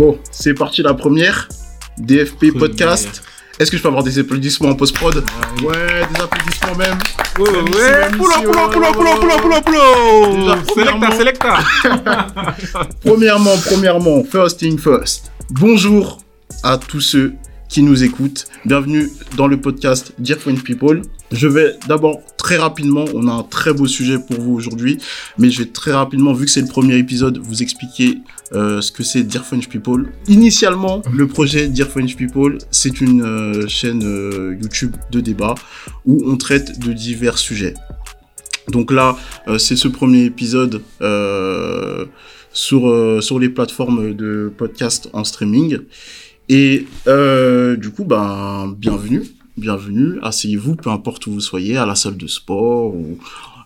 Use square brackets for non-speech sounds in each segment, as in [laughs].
Bon, c'est parti la première. DFP podcast. Est-ce que je peux avoir des applaudissements en post-prod Ouais, des applaudissements même. Ouais, ouais, poula, poula, poula, poula, poula, poula, poula. Selecta, selecta. Premièrement, premièrement, first thing first. Bonjour à tous ceux qui nous écoutent. Bienvenue dans le podcast Dear French People. Je vais d'abord très rapidement, on a un très beau sujet pour vous aujourd'hui, mais je vais très rapidement, vu que c'est le premier épisode, vous expliquer euh, ce que c'est Dear French People. Initialement, le projet Dear French People, c'est une euh, chaîne euh, YouTube de débat où on traite de divers sujets. Donc là, c'est ce premier épisode sur, sur les plateformes de podcast en streaming. Et du coup, ben, bienvenue, bienvenue, asseyez-vous, peu importe où vous soyez, à la salle de sport ou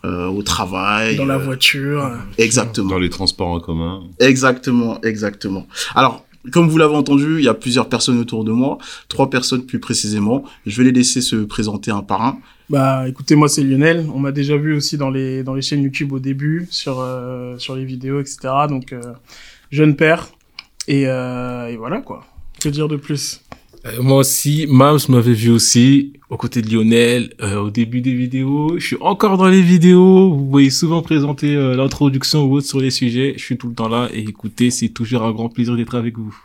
euh, au travail. Dans la euh, voiture. Exactement. Dans les transports en commun. Exactement, exactement. Alors, comme vous l'avez entendu, il y a plusieurs personnes autour de moi, trois personnes plus précisément. Je vais les laisser se présenter un par un. Bah, écoutez, moi c'est Lionel. On m'a déjà vu aussi dans les dans les chaînes YouTube au début, sur euh, sur les vidéos, etc. Donc euh, jeune père et, euh, et voilà quoi. Que dire de plus? Euh, moi aussi, Mams m'avait vu aussi, aux côtés de Lionel, euh, au début des vidéos. Je suis encore dans les vidéos. Vous voyez souvent présenter euh, l'introduction ou autre sur les sujets. Je suis tout le temps là. Et écoutez, c'est toujours un grand plaisir d'être avec vous.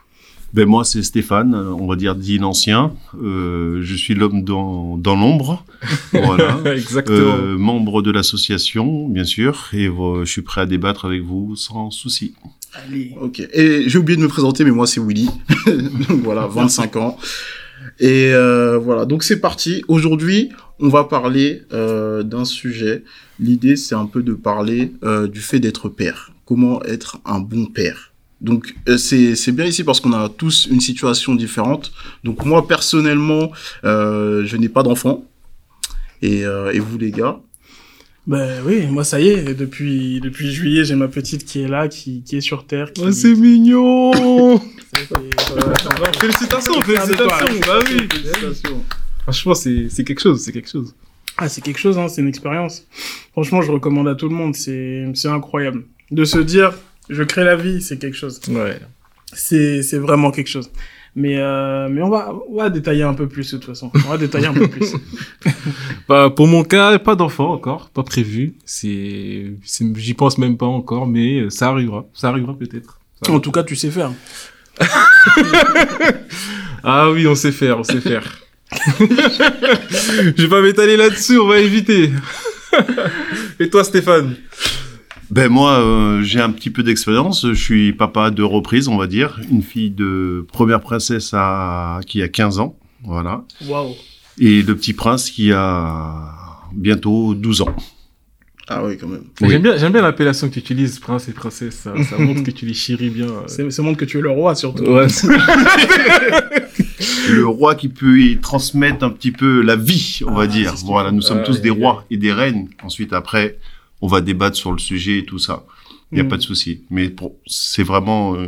Ben moi c'est Stéphane, on va dire dit l'ancien. Euh, je suis l'homme dans, dans l'ombre, [laughs] voilà. Exactement. Euh, membre de l'association, bien sûr, et euh, je suis prêt à débattre avec vous sans souci. Allez. Ok. Et j'ai oublié de me présenter, mais moi c'est Willy. [laughs] Voilà, 25 ans. Et euh, voilà, donc c'est parti. Aujourd'hui, on va parler euh, d'un sujet. L'idée, c'est un peu de parler euh, du fait d'être père. Comment être un bon père. Donc c'est bien ici parce qu'on a tous une situation différente. Donc moi personnellement, je n'ai pas d'enfant. Et, et vous les gars? Bah oui, moi ça y est. Depuis depuis juillet, j'ai ma petite qui est là, qui qui est sur terre. Qui... Oh, c'est mignon Félicitations, félicitations, bah oui. Franchement, c'est c'est quelque chose, c'est quelque chose. Ah, c'est quelque chose, hein, c'est une expérience. Franchement, je recommande à tout le monde, c'est c'est incroyable. De se dire, je crée la vie, c'est quelque chose. Ouais. C'est c'est vraiment quelque chose. Mais euh, mais on va on va détailler un peu plus de toute façon. On va détailler un peu plus. [laughs] Bah, pour mon cas, pas d'enfant encore, pas prévu. C'est, j'y pense même pas encore, mais euh, ça arrivera. Ça arrivera peut-être. En tout cas, tu sais faire. [laughs] Ah oui, on sait faire, on sait faire. [laughs] Je vais pas m'étaler là-dessus, on va éviter. Et toi, Stéphane? Ben moi euh, j'ai un petit peu d'expérience, je suis papa de reprise, on va dire, une fille de première princesse à, qui a 15 ans, voilà, Waouh. et le petit prince qui a bientôt 12 ans. Ah oui, quand même. Oui. J'aime bien, l'appellation que tu utilises, prince et princesse. Ça, ça montre que tu les chéris bien. euh. C'est ça montre que tu es le roi surtout. Ouais. [laughs] le roi qui peut y transmettre un petit peu la vie, on va Ah, dire. Voilà, nous sommes Ouais, tous des rois et des reines. Ensuite, après, on va débattre sur le sujet et tout ça. Il n'y a Mm. pas de souci. Mais pour- c'est vraiment euh,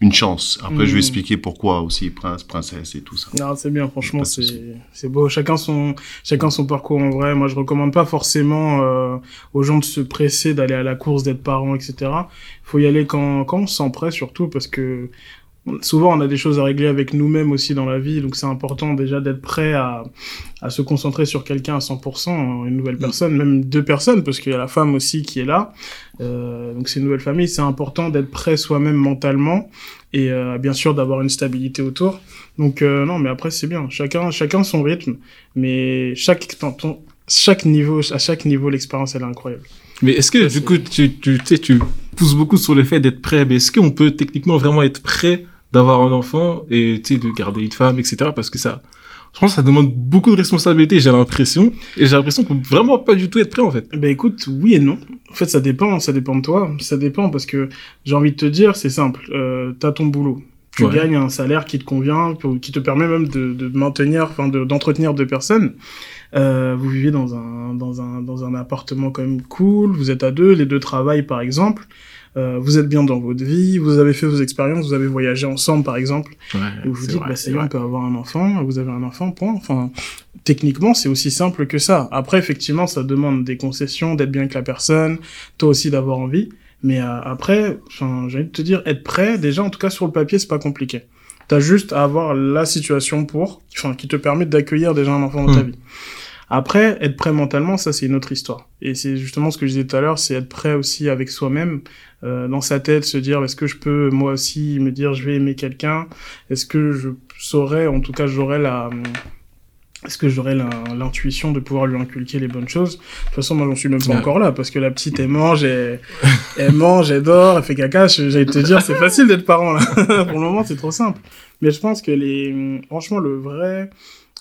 une chance. Après, je Mm. vais expliquer pourquoi aussi, prince, princesse et tout ça. Non, c'est bien, franchement, c'est c'est beau. Chacun son chacun son parcours en vrai. Moi, je recommande pas forcément euh, aux gens de se presser d'aller à la course, d'être parent, etc. Faut y aller quand quand on se sent prêt, surtout parce que souvent on a des choses à régler avec nous-mêmes aussi dans la vie, donc c'est important déjà d'être prêt à à se concentrer sur quelqu'un à 100%, une nouvelle personne, même deux personnes, parce qu'il y a la femme aussi qui est là. Euh, donc c'est une nouvelle famille. C'est important d'être prêt soi-même mentalement et euh, bien sûr d'avoir une stabilité autour. Donc euh, non, mais après c'est bien. Chacun, chacun son rythme, mais chaque ton- ton- chaque niveau, à chaque niveau, l'expérience elle est incroyable. Mais est-ce que, Ça, du coup, tu, tu, tu sais, tu pousses beaucoup sur le fait d'être prêt, mais est-ce qu'on peut techniquement vraiment être prêt d'avoir un enfant et, tu sais, de garder une femme, etc. Parce que ça, je pense que ça demande beaucoup de responsabilités, j'ai l'impression. Et j'ai l'impression qu'on peut vraiment pas du tout être prêt, en fait. Ben écoute, oui et non. En fait, ça dépend, ça dépend de toi. Ça dépend parce que j'ai envie de te dire, c'est simple. Euh, T'as ton boulot. Tu Ouais. gagnes un salaire qui te convient, qui te permet même de, de maintenir, enfin de- d'entretenir deux personnes. Euh, vous vivez dans un, dans, un, dans un appartement quand même cool, vous êtes à deux, les deux travaillent par exemple, euh, vous êtes bien dans votre vie, vous avez fait vos expériences, vous avez voyagé ensemble par exemple, et vous vous dites, bah, ça y est, on peut avoir un enfant, vous avez un enfant, point. Enfin, techniquement, c'est aussi simple que ça. Après, effectivement, ça demande des concessions, d'être bien avec la personne, toi aussi d'avoir envie. Mais euh, après, enfin, j'ai envie de te dire, être prêt, déjà, en tout cas sur le papier, c'est pas compliqué. T'as juste à avoir la situation pour, enfin, qui te permet d'accueillir déjà un enfant dans ta Hmm. vie. Après, être prêt mentalement, ça c'est une autre histoire. Et c'est justement ce que je disais tout à l'heure, c'est être prêt aussi avec soi-même, euh, dans sa tête, se dire est-ce que je peux moi aussi me dire je vais aimer quelqu'un? Est-ce que je saurais, en tout cas j'aurais la, est-ce que j'aurais l'intuition de pouvoir lui inculquer les bonnes choses? De toute façon, moi j'en suis même pas Ouais. encore là parce que la petite elle mange, elle, elle mange, elle dort, elle fait caca. J'allais te dire c'est facile d'être parent là. [laughs] Pour le moment c'est trop simple. Mais je pense que les, franchement le vrai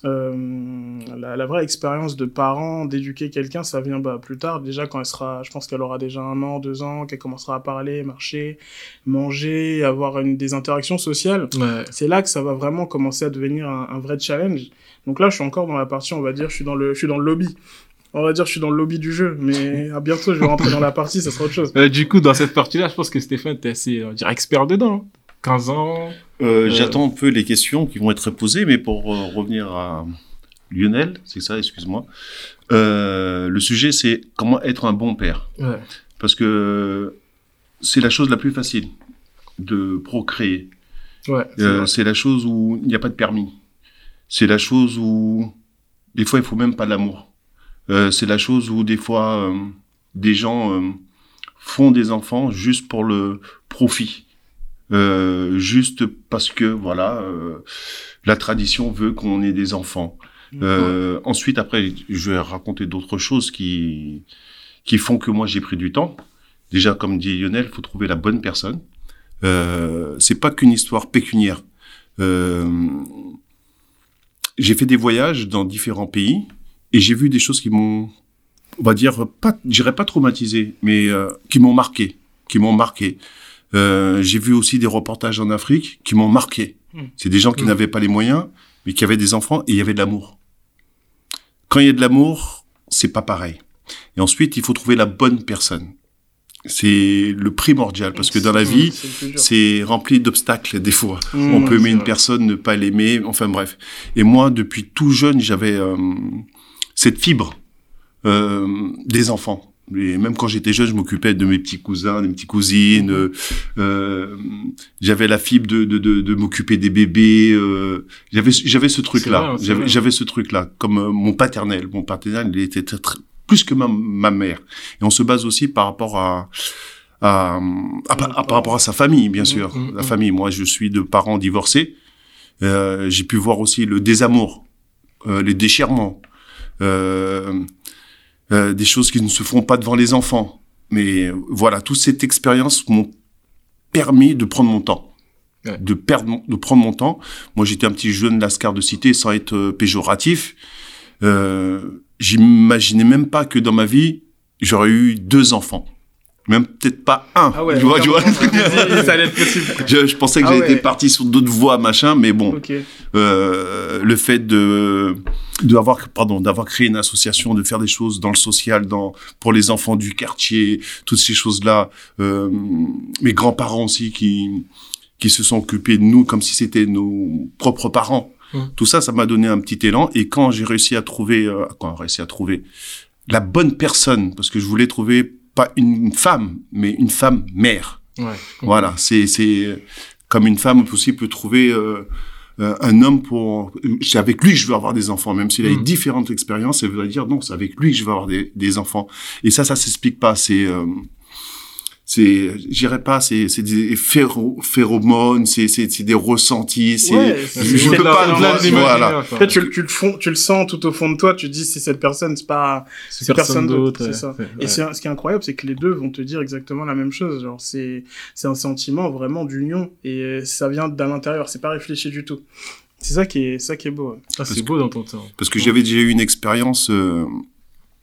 euh, la, la vraie expérience de parent, d'éduquer quelqu'un, ça vient bah, plus tard. Déjà, quand elle sera, je pense qu'elle aura déjà un an, deux ans, qu'elle commencera à parler, marcher, manger, avoir une, des interactions sociales. Ouais. C'est là que ça va vraiment commencer à devenir un, un vrai challenge. Donc là, je suis encore dans la partie, on va dire, je suis dans le, je suis dans le lobby. On va dire, je suis dans le lobby du jeu, mais à bientôt, je vais rentrer dans la partie, ça sera autre chose. Euh, du coup, dans cette partie-là, je pense que Stéphane, t'es assez, on expert dedans. 15 ans. Euh, Euh, J'attends un peu les questions qui vont être posées, mais pour euh, revenir à Lionel, c'est ça, excuse-moi. Euh, le sujet, c'est comment être un bon père. Ouais. Parce que c'est la chose la plus facile de procréer. Ouais. c'est Euh, c'est la chose où il n'y a pas de permis. C'est la chose où des fois il faut même pas l'amour. Euh, c'est la chose où des fois des gens font des enfants juste pour le profit. Euh, juste parce que voilà euh, la tradition veut qu'on ait des enfants. Euh, Ensuite, après, je vais raconter d'autres choses qui qui font que moi j'ai pris du temps. Déjà, comme dit Lionel, il faut trouver la bonne personne. Euh, c'est pas qu'une histoire pécuniaire. J'ai fait des voyages dans différents pays et j'ai vu des choses qui m'ont, on va dire, pas, j'irais pas traumatisé, mais qui m'ont marqué, qui m'ont marqué. Euh, j'ai vu aussi des reportages en Afrique qui m'ont marqué. Mm. C'est des gens qui Mm. n'avaient pas les moyens, mais qui avaient des enfants et il y avait de l'amour. Quand il y a de l'amour, c'est pas pareil. Et ensuite, il faut trouver la bonne personne. C'est le primordial parce que dans la Mmh, vie, c'est rempli d'obstacles des fois. Mmh, On peut aimer une vrai. personne, ne pas l'aimer, enfin bref. Et moi, depuis tout jeune, j'avais euh, cette fibre euh, des enfants. Et même quand j'étais jeune, je m'occupais de mes petits cousins, de mes petites cousines. Mmh. euh, euh, j'avais la fibre de, de, de, de m'occuper des bébés. euh, j'avais j'avais ce truc-là. vrai, c'est J'avais j'avais ce truc-là, comme euh, mon paternel. Mon paternel, il était très, très- plus que ma, ma mère. Et on se base aussi par rapport à à, à- à- par rapport à sa famille, bien sûr. mmh, La famille. Moi, je suis de parents divorcés. J'ai pu voir aussi le désamour, les déchirements, euh, euh, des choses qui ne se font pas devant les enfants. Mais voilà, toute cette expérience m'ont permis de prendre mon temps. Ouais. De, perdre, de prendre mon temps. Moi, j'étais un petit jeune lascar de cité sans être euh, péjoratif. Euh, J'imaginais même pas que dans ma vie, j'aurais eu deux enfants. Même peut-être pas un. Ah ouais, tu vois, tu vois [laughs] ça allait être possible. je, je pensais que Ah j'étais ouais. parti sur d'autres voies, machin, mais bon, Ok. euh, le fait de d'avoir pardon d'avoir créé une association, de faire des choses dans le social, dans pour les enfants du quartier, toutes ces choses là. Euh, mes grands-parents aussi qui qui se sont occupés de nous comme si c'était nos propres parents. Hum. Tout ça, ça m'a donné un petit élan. Et quand j'ai réussi à trouver, euh, quand j'ai réussi à trouver la bonne personne, parce que je voulais trouver pas une femme, mais une femme mère. Ouais. Voilà, c'est c'est comme une femme aussi peut trouver euh, euh, un homme pour. C'est avec lui que je veux avoir des enfants, même s'il a eu Mm. différentes expériences, elle va dire non, c'est avec lui que je veux avoir des, des enfants. Et ça, ça s'explique pas. C'est euh, c'est, j'irais pas, c'est c'est des phéro- phéromones, c'est c'est c'est des ressentis, c'est. Ouais, je, peux pas de Voilà. En fait, tu, le- tu le fond, tu le sens tout au fond de toi, tu te dis c'est cette personne, c'est pas, C'est personne d'autre, c'est ça. Ouais. Et ce qui est incroyable, c'est que les deux vont te dire exactement la même chose. Genre, c'est, c'est un sentiment vraiment d'union et euh, ça vient d'à l'intérieur. C'est pas réfléchi du tout. C'est ça qui est, ça qui est beau. ouais. Ah, c'est beau d'entendre ça. Parce que j'avais déjà eu une expérience. Euh,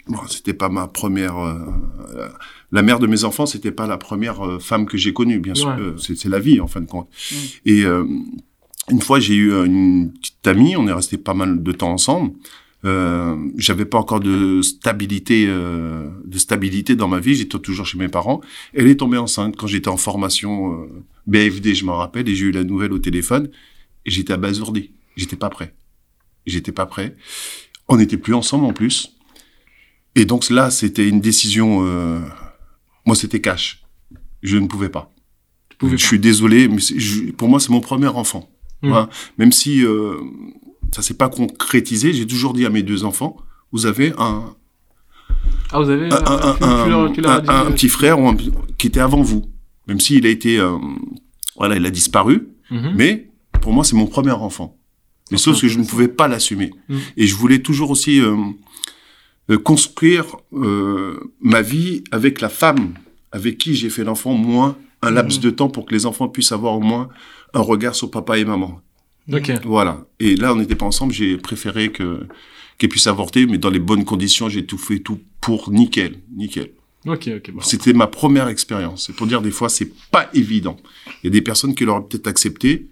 bon, c'était pas ma première. euh, euh, la mère de mes enfants, c'était pas la première euh, femme que j'ai connue, bien sûr. Ouais. Euh, c'est c'est la vie en fin de compte. Mm. Et euh, une fois, j'ai eu euh, une petite amie. On est resté pas mal de temps ensemble. Euh, j'avais pas encore de stabilité, euh, de stabilité dans ma vie. J'étais toujours chez mes parents. Elle est tombée enceinte quand j'étais en formation euh, BFD, je m'en rappelle, et j'ai eu la nouvelle au téléphone. Et j'étais abasourdi. J'étais pas prêt. J'étais pas prêt. On n'était plus ensemble en plus. Et donc là, c'était une décision. Moi, c'était cash. je ne pouvais pas. pouvais je pas. suis désolé, mais je- pour moi, c'est mon premier enfant. Voilà. Même si euh, ça s'est pas concrétisé, j'ai toujours dit à mes deux enfants, vous avez un, Ah, vous avez un, un, tu- un- tu leur- tu leur as un- dit, un petit frère ou qui était avant vous. Même s'il a été, euh, voilà, il a disparu, Mhm. mais pour moi, c'est mon premier enfant. Mais sauf c'est que je ne pouvais pas l'assumer. Mhm. Et je voulais toujours aussi euh, construire euh, ma vie avec la femme avec qui j'ai fait l'enfant, moins un laps Mhm. de temps pour que les enfants puissent avoir au moins un regard sur papa et maman. Ok. Voilà. Et là, on n'était pas ensemble. J'ai préféré que qu'elle puisse avorter, mais dans les bonnes conditions. J'ai tout fait tout pour nickel, nickel. Ok, ok. Bon. C'était ma première expérience. C'est pour dire des fois, c'est pas évident. Il y a des personnes qui l'auraient peut-être accepté.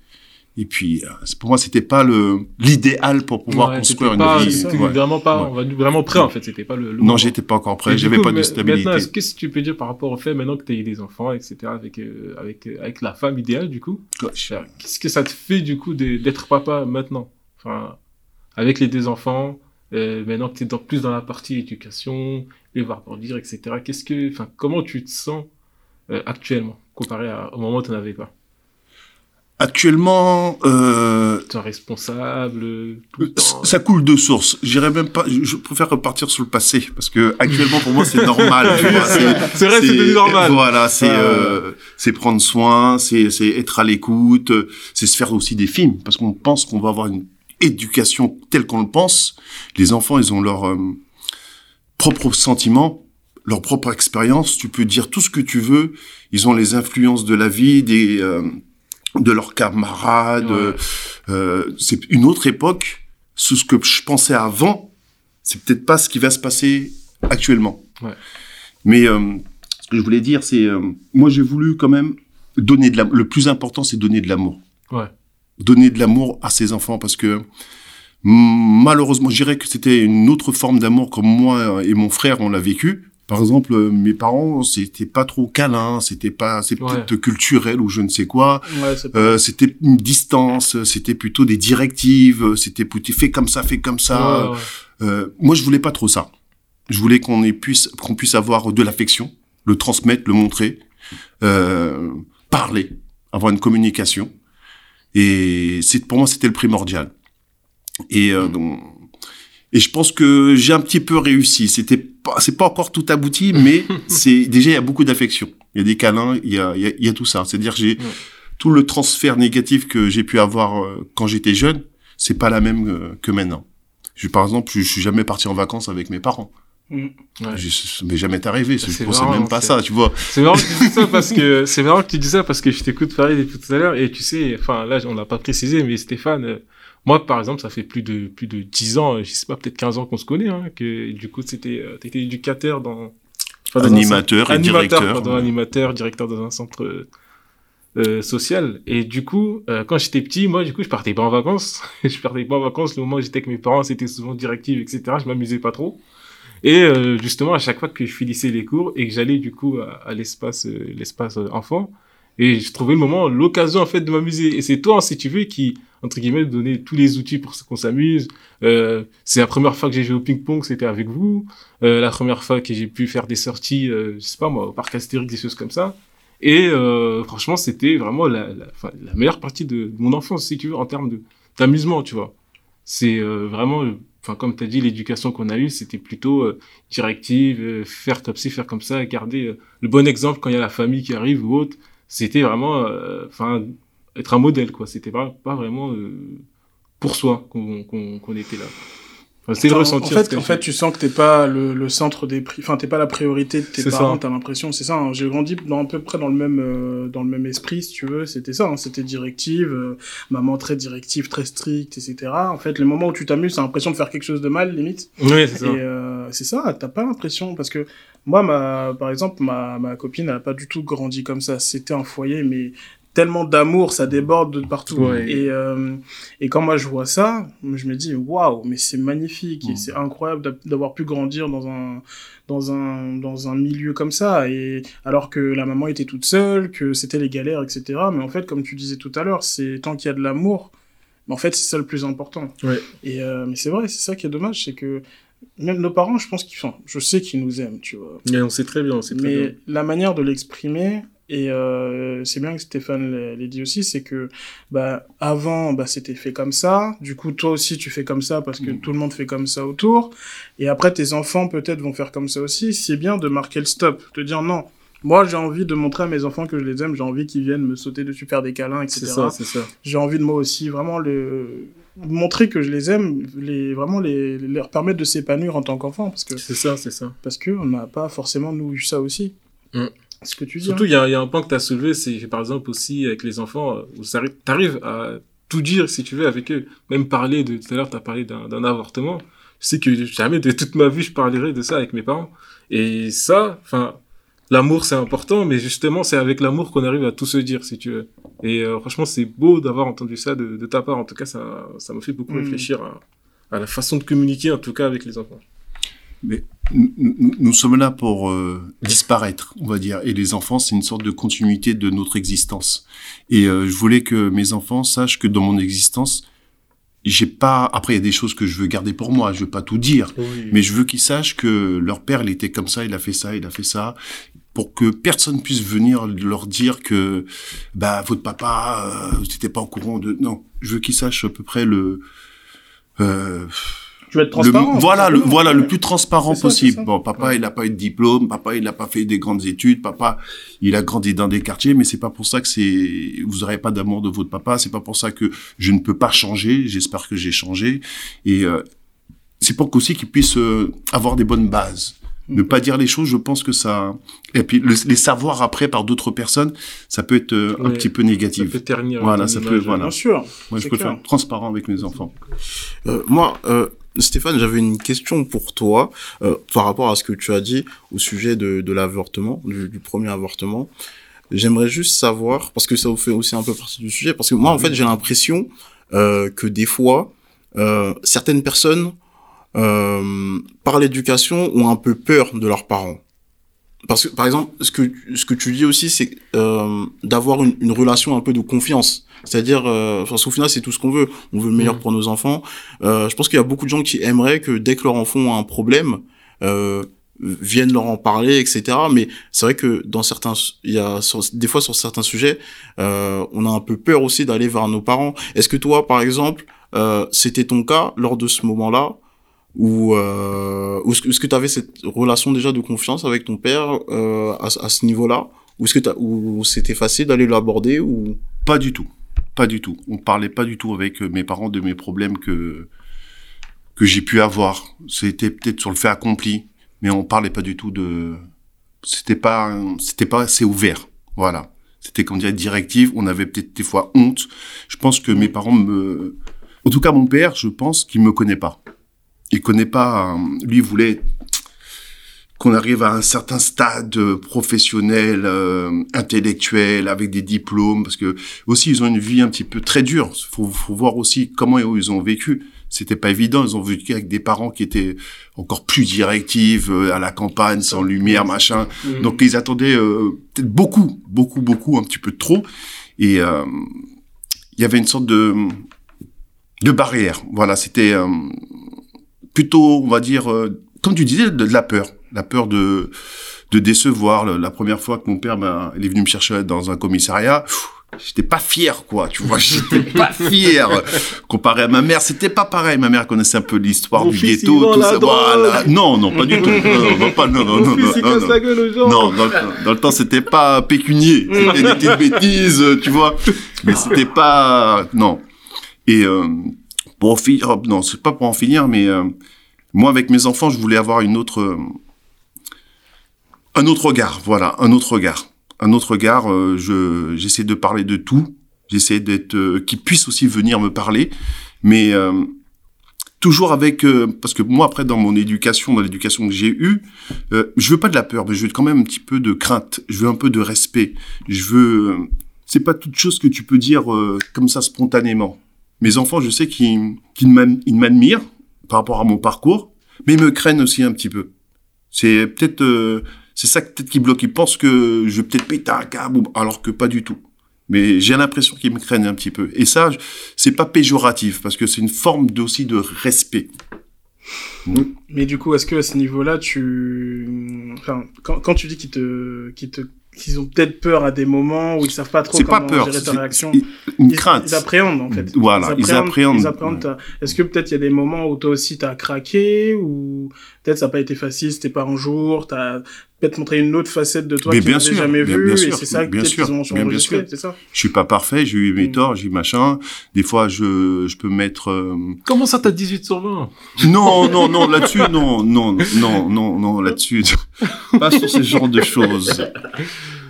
Et puis, euh, pour moi, c'était pas le l'idéal pour pouvoir Ouais, construire une pas- vie. C'était Ouais. vraiment pas, Ouais. vraiment prêt en fait. C'était pas le. le Non, j'étais pas encore prêt. J'avais pas de stabilité. Maintenant, est-ce- qu'est-ce que tu peux dire par rapport au fait maintenant que tu as eu des enfants, etc., avec, euh, avec, euh, avec la femme idéale, du coup. Qu'est-ce que ça te fait, du coup, d'être papa maintenant? Enfin, avec les deux enfants, euh, maintenant que tu es dans, plus dans la partie éducation, les voir grandir, etc., qu'est-ce que, enfin, comment tu te sens actuellement, comparé à- au moment où tu n'en avais pas? Actuellement, euh, es responsable, tout le temps. ça coule de source. J'irais même pas. Je préfère repartir sur le passé parce que actuellement, pour moi, c'est normal. tu [laughs] vois, c'est- vrai, c'est normal. Voilà, c'est Ah, euh, c'est prendre soin, c'est c'est être à l'écoute, c'est se faire aussi des films parce qu'on pense qu'on va avoir une éducation telle qu'on le pense. Les enfants, ils ont leur euh, propre sentiment, leur propre expérience. Tu peux dire tout ce que tu veux. Ils ont les influences de la vie, des euh, de leurs camarades. Ouais. Euh, c'est une autre époque. Ce ce que je pensais avant, c'est peut-être pas ce qui va se passer actuellement. Ouais. Mais euh, ce que je voulais dire, c'est euh, moi j'ai voulu quand même donner de l'amour. Le plus important, c'est donner de l'amour. Ouais. Donner de l'amour à ses enfants parce que malheureusement, je dirais que c'était une autre forme d'amour comme moi et mon frère on l'a vécu. Par exemple, euh, mes parents, c'était pas trop câlin, c'était pas, c'est Ouais. peut-être culturel ou je ne sais quoi. Ouais. Euh, c'était une distance, c'était plutôt des directives, c'était plutôt fait comme ça, fait comme ça. Ouais. Euh, moi, je voulais pas trop ça. Je voulais qu'on puisse qu'on puisse avoir de l'affection, le transmettre, le montrer, euh, parler, avoir une communication. Et c'est pour moi, c'était le primordial. Et euh, donc, et je pense que j'ai un petit peu réussi. C'était pas, c'est pas encore tout abouti, mais [laughs] c'est déjà il y a beaucoup d'affection. Il y a des câlins, il y a, il y a, il y a tout ça. C'est-à-dire j'ai Ouais. tout le transfert négatif que j'ai pu avoir euh, quand j'étais jeune, c'est pas la même euh, que maintenant. Je, par exemple, je, je suis jamais parti en vacances avec mes parents. Mm. Ouais. Je- jamais arrivé. Je C'est pensais même pas c'est- ça, tu vois. C'est marrant que tu dis ça parce que c'est marrant que tu dis ça parce que je t'écoute parler depuis tout à l'heure et tu sais, enfin là on l'a pas précisé, mais Stéphane, euh, moi par exemple, ça fait plus de plus de 10 ans, je sais pas peut-être 15 ans qu'on se connaît, hein, que du coup c'était, euh, t'étais éducateur dans enfin, dans un Animateur centre- et animateur, directeur. pardon, animateur, directeur dans un centre euh, euh, social. Et du coup, euh, quand j'étais petit, moi du coup je partais pas en vacances, [laughs] je partais pas en vacances. Le moment où j'étais avec mes parents, c'était souvent directive, etc. Je m'amusais pas trop. Et euh, justement, à chaque fois que je finissais les cours et que j'allais du coup à, à l'espace, l'espace enfant, et je trouvais le moment, l'occasion en fait de m'amuser. Et c'est toi, si tu veux, qui entre guillemets donnait tous les outils pour qu'on s'amuse. Euh, c'est la première fois que j'ai joué au ping-pong, c'était avec vous. Euh, la première fois que j'ai pu faire des sorties, euh, je sais pas moi, au parc Astérix, des choses comme ça. Et euh, franchement, c'était vraiment la, meilleure partie de, mon enfance, si tu veux, en termes d'amusement, tu vois. C'est vraiment, comme tu as dit, l'éducation qu'on a eue, c'était plutôt directive, faire comme ci, faire comme ça, garder le bon exemple quand il y a la famille qui arrive ou autre. C'était vraiment, euh, enfin, être un modèle, quoi. C'était pas, pas vraiment euh, pour soi qu'on était là. C'est le ressenti. En fait, en fait, tu sens que t'es pas le, le centre des prix, enfin, t'es pas la priorité de tes parents, t'as l'impression, c'est ça, hein. j'ai grandi dans à peu près dans le même, euh, dans le même esprit, si tu veux, c'était ça, hein. c'était directive, euh, maman très directive, très stricte, etc. En fait, les moments où tu t'amuses, t'as l'impression de faire quelque chose de mal, limite. oui, c'est ça. Et euh, c'est ça, t'as pas l'impression, parce que moi, ma, par exemple, ma, ma copine, elle a pas du tout grandi comme ça. C'était un foyer, mais tellement d'amour, ça déborde de partout. Ouais. Et, euh, et quand moi je vois ça, je me dis, waouh, mais c'est magnifique, et Mm. c'est incroyable d'a- d'avoir pu grandir dans un, dans un, dans un milieu comme ça. Et alors que la maman était toute seule, que c'était les galères, etc. Mais en fait, comme tu disais tout à l'heure, c'est tant qu'il y a de l'amour, mais en fait, c'est ça le plus important. Ouais. Et euh, mais c'est vrai, c'est ça qui est dommage, c'est que même nos parents, je pense qu'ils, je sais qu'ils nous aiment, tu vois. Mais on sait très bien, on sait très bien. Mais la manière de l'exprimer, Et euh, c'est bien que Stéphane l'ait dit aussi, c'est que bah avant bah c'était fait comme ça. Du coup toi aussi tu fais comme ça parce que Mm. tout le monde fait comme ça autour. Et après tes enfants peut-être vont faire comme ça aussi. C'est bien de marquer le stop, de dire non. Moi j'ai envie de montrer à mes enfants que je les aime. J'ai envie qu'ils viennent me sauter dessus, faire des câlins, etc. C'est ça, c'est ça. J'ai envie de moi aussi vraiment le montrer que je les aime, les vraiment les leur permettre de s'épanouir en tant qu'enfant parce que C'est ça, c'est ça. parce que on n'a pas forcément nous eu ça aussi. Mm. Ce que tu dis. Surtout, hein. il y, a- il y a un point que tu as soulevé, c'est par exemple aussi avec les enfants, où tu arrives à tout dire si tu veux avec eux. Même parler de, tout à l'heure, tu as parlé d'un avortement. Je sais que jamais de toute ma vie je parlerai de ça avec mes parents. Et ça, enfin, l'amour c'est important, mais justement, c'est avec l'amour qu'on arrive à tout se dire si tu veux. Et euh, franchement, c'est beau d'avoir entendu ça de, de ta part. En tout cas, ça ça m'a fait beaucoup Mm. réfléchir à, à la façon de communiquer, en tout cas avec les enfants. Nous- nous sommes là pour euh, disparaître, on va dire. Et les enfants, c'est une sorte de continuité de notre existence. Et euh, je voulais que mes enfants sachent que dans mon existence, j'ai pas. Après, il y a des choses que je veux garder pour moi. Je veux pas tout dire, mais je veux qu'ils sachent que leur père, il était comme ça, il a fait ça, il a fait ça, pour que personne puisse venir leur dire que bah votre papa, euh, t'étais pas au courant de. Non, je veux qu'ils sachent à peu près le. Euh, Tu veux être le- transparent. voilà, le, voilà, le plus transparent ça, possible. ça. Bon, papa, il n'a pas eu de diplôme, papa, il n'a pas fait des grandes études, papa, il a grandi dans des quartiers, mais c'est pas pour ça que c'est, vous n'aurez pas d'amour de votre papa, c'est pas pour ça que je ne peux pas changer, j'espère que j'ai changé, et euh, c'est pour qu'aussi qu'ils puissent euh, avoir des bonnes bases. Ne Mm. pas dire les choses, je pense que ça, et puis le- les savoir après par d'autres personnes, ça peut être euh, un petit peu Ça négatif. peut ternir. Voilà, ça peut- voilà. Bien sûr. Moi, je clair. être transparent avec mes enfants. Euh, moi, euh, Stéphane, j'avais une question pour toi euh, par rapport à ce que tu as dit au sujet de, de l'avortement, du, du premier avortement. J'aimerais juste savoir, parce que ça vous fait aussi un peu partie du sujet, parce que moi, en fait, j'ai l'impression euh, que des fois, euh, certaines personnes, euh, par l'éducation, ont un peu peur de leurs parents. Parce que, par exemple, ce que, ce que tu dis aussi, c'est euh, d'avoir une, une relation un peu de confiance. C'est-à-dire, euh, parce qu'au final, c'est tout ce qu'on veut. On veut le meilleur Mhm. pour nos enfants. Euh, je pense qu'il y a beaucoup de gens qui aimeraient que dès que leur enfant a un problème, euh, viennent leur en parler, etc. Mais c'est vrai que dans certains, il y a sur- des fois sur certains sujets, euh, on a un peu peur aussi d'aller vers nos parents. Est-ce que toi, par exemple, euh, c'était ton cas lors de ce moment-là ou euh, est-ce que, tu avais cette relation déjà de confiance avec ton père euh, à, ce niveau-là? Ou est-ce que c'était facile d'aller l'aborder ou? Pas du tout. Pas du tout. On parlait pas du tout avec euh, mes parents de mes problèmes que que j'ai pu avoir. C'était peut-être sur le fait accompli, mais on parlait pas du tout de. C'était pas c'était pas assez ouvert. Voilà. C'était comme dire directive. On avait peut-être des fois honte. Je pense que mes parents me. En tout cas, mon père, je pense qu'il me connaît pas. Il connaît pas. euh, Lui voulait qu'on arrive à un certain stade euh, professionnel, euh, intellectuel, avec des diplômes, parce que aussi ils ont une vie un petit peu très dure. Faut, faut voir aussi comment ils ont vécu. C'était pas évident. Ils ont vécu avec des parents qui étaient encore plus directifs, euh, à la campagne, sans lumière, machin. Mhm. Donc ils attendaient euh, peut-être beaucoup, beaucoup, beaucoup, un petit peu trop. Et euh, il y avait une sorte de de barrière. Voilà, c'était euh, plutôt, on va dire, euh, comme tu disais, de, de la peur, la peur de de décevoir. La première fois que mon père, ben, il est venu me chercher dans un commissariat. pff, J'étais pas fier, quoi, tu vois, [laughs] j'étais pas fier. Comparé à ma mère, c'était pas pareil. Ma mère connaissait un peu l'histoire Mon du ghetto, tout ça. Voilà. Non, non, pas du tout. Non, non, pas, non, non, non, Mon non, casse non. la gueule aux gens. Non, dans le, temps- dans le temps, c'était pas pécunier. C'était des petites bêtises, tu vois. Mais c'était pas, non. Et, euh, pour en finir, oh, non, c'est pas pour en finir, mais, euh, moi, avec mes enfants, je voulais avoir une autre, euh, un autre regard, voilà, un autre regard. Un autre regard, euh, je, j'essaie de parler de tout. J'essaie d'être, qu'ils puissent aussi venir me parler. Mais, toujours avec, parce que moi, après, dans mon éducation, dans l'éducation que j'ai eue, je veux pas de la peur, mais je veux quand même un petit peu de crainte. Je veux un peu de respect. Je veux. c'est pas toute chose que tu peux dire comme ça spontanément. Mes enfants, je sais qu'ils qu'ils ils m'admirent par rapport à mon parcours, mais ils me craignent aussi un petit peu. C'est peut-être euh, c'est ça peut-être qui bloque. Ils pensent que je vais peut-être péter un câble, alors que pas du tout. Mais j'ai l'impression qu'ils me craignent un petit peu. Et ça, c'est pas péjoratif parce que c'est une forme aussi de respect. Mais du coup, est-ce que à ce niveau-là, tu, quand, tu dis qu'il te, qu'il te qu'ils ont peut-être peur à des moments où ils savent pas trop C'est pas comment peur, gérer ta réaction. une Ils- crainte. Ils appréhendent, en fait. Voilà, ils appréhendent. ils appréhendent Est-ce que peut-être il y a des moments où toi aussi t'as craqué ou peut-être ça n'a pas été facile, c'était pas un jour, t'as peut-être montré une autre facette de toi Mais qu'ils bien jamais bien- vu bien et sûr, c'est ça que bien sûr, ont bien- bien sûr. c'est ça? Je suis pas parfait, j'ai eu mes Mm. torts, j'ai eu machin. Des fois, je, je peux mettre. euh, Comment ça, t'as 18 sur 20 Non, non, non, là-dessus, non, non, non, non, non, là-dessus, [laughs] pas sur ce genre de choses.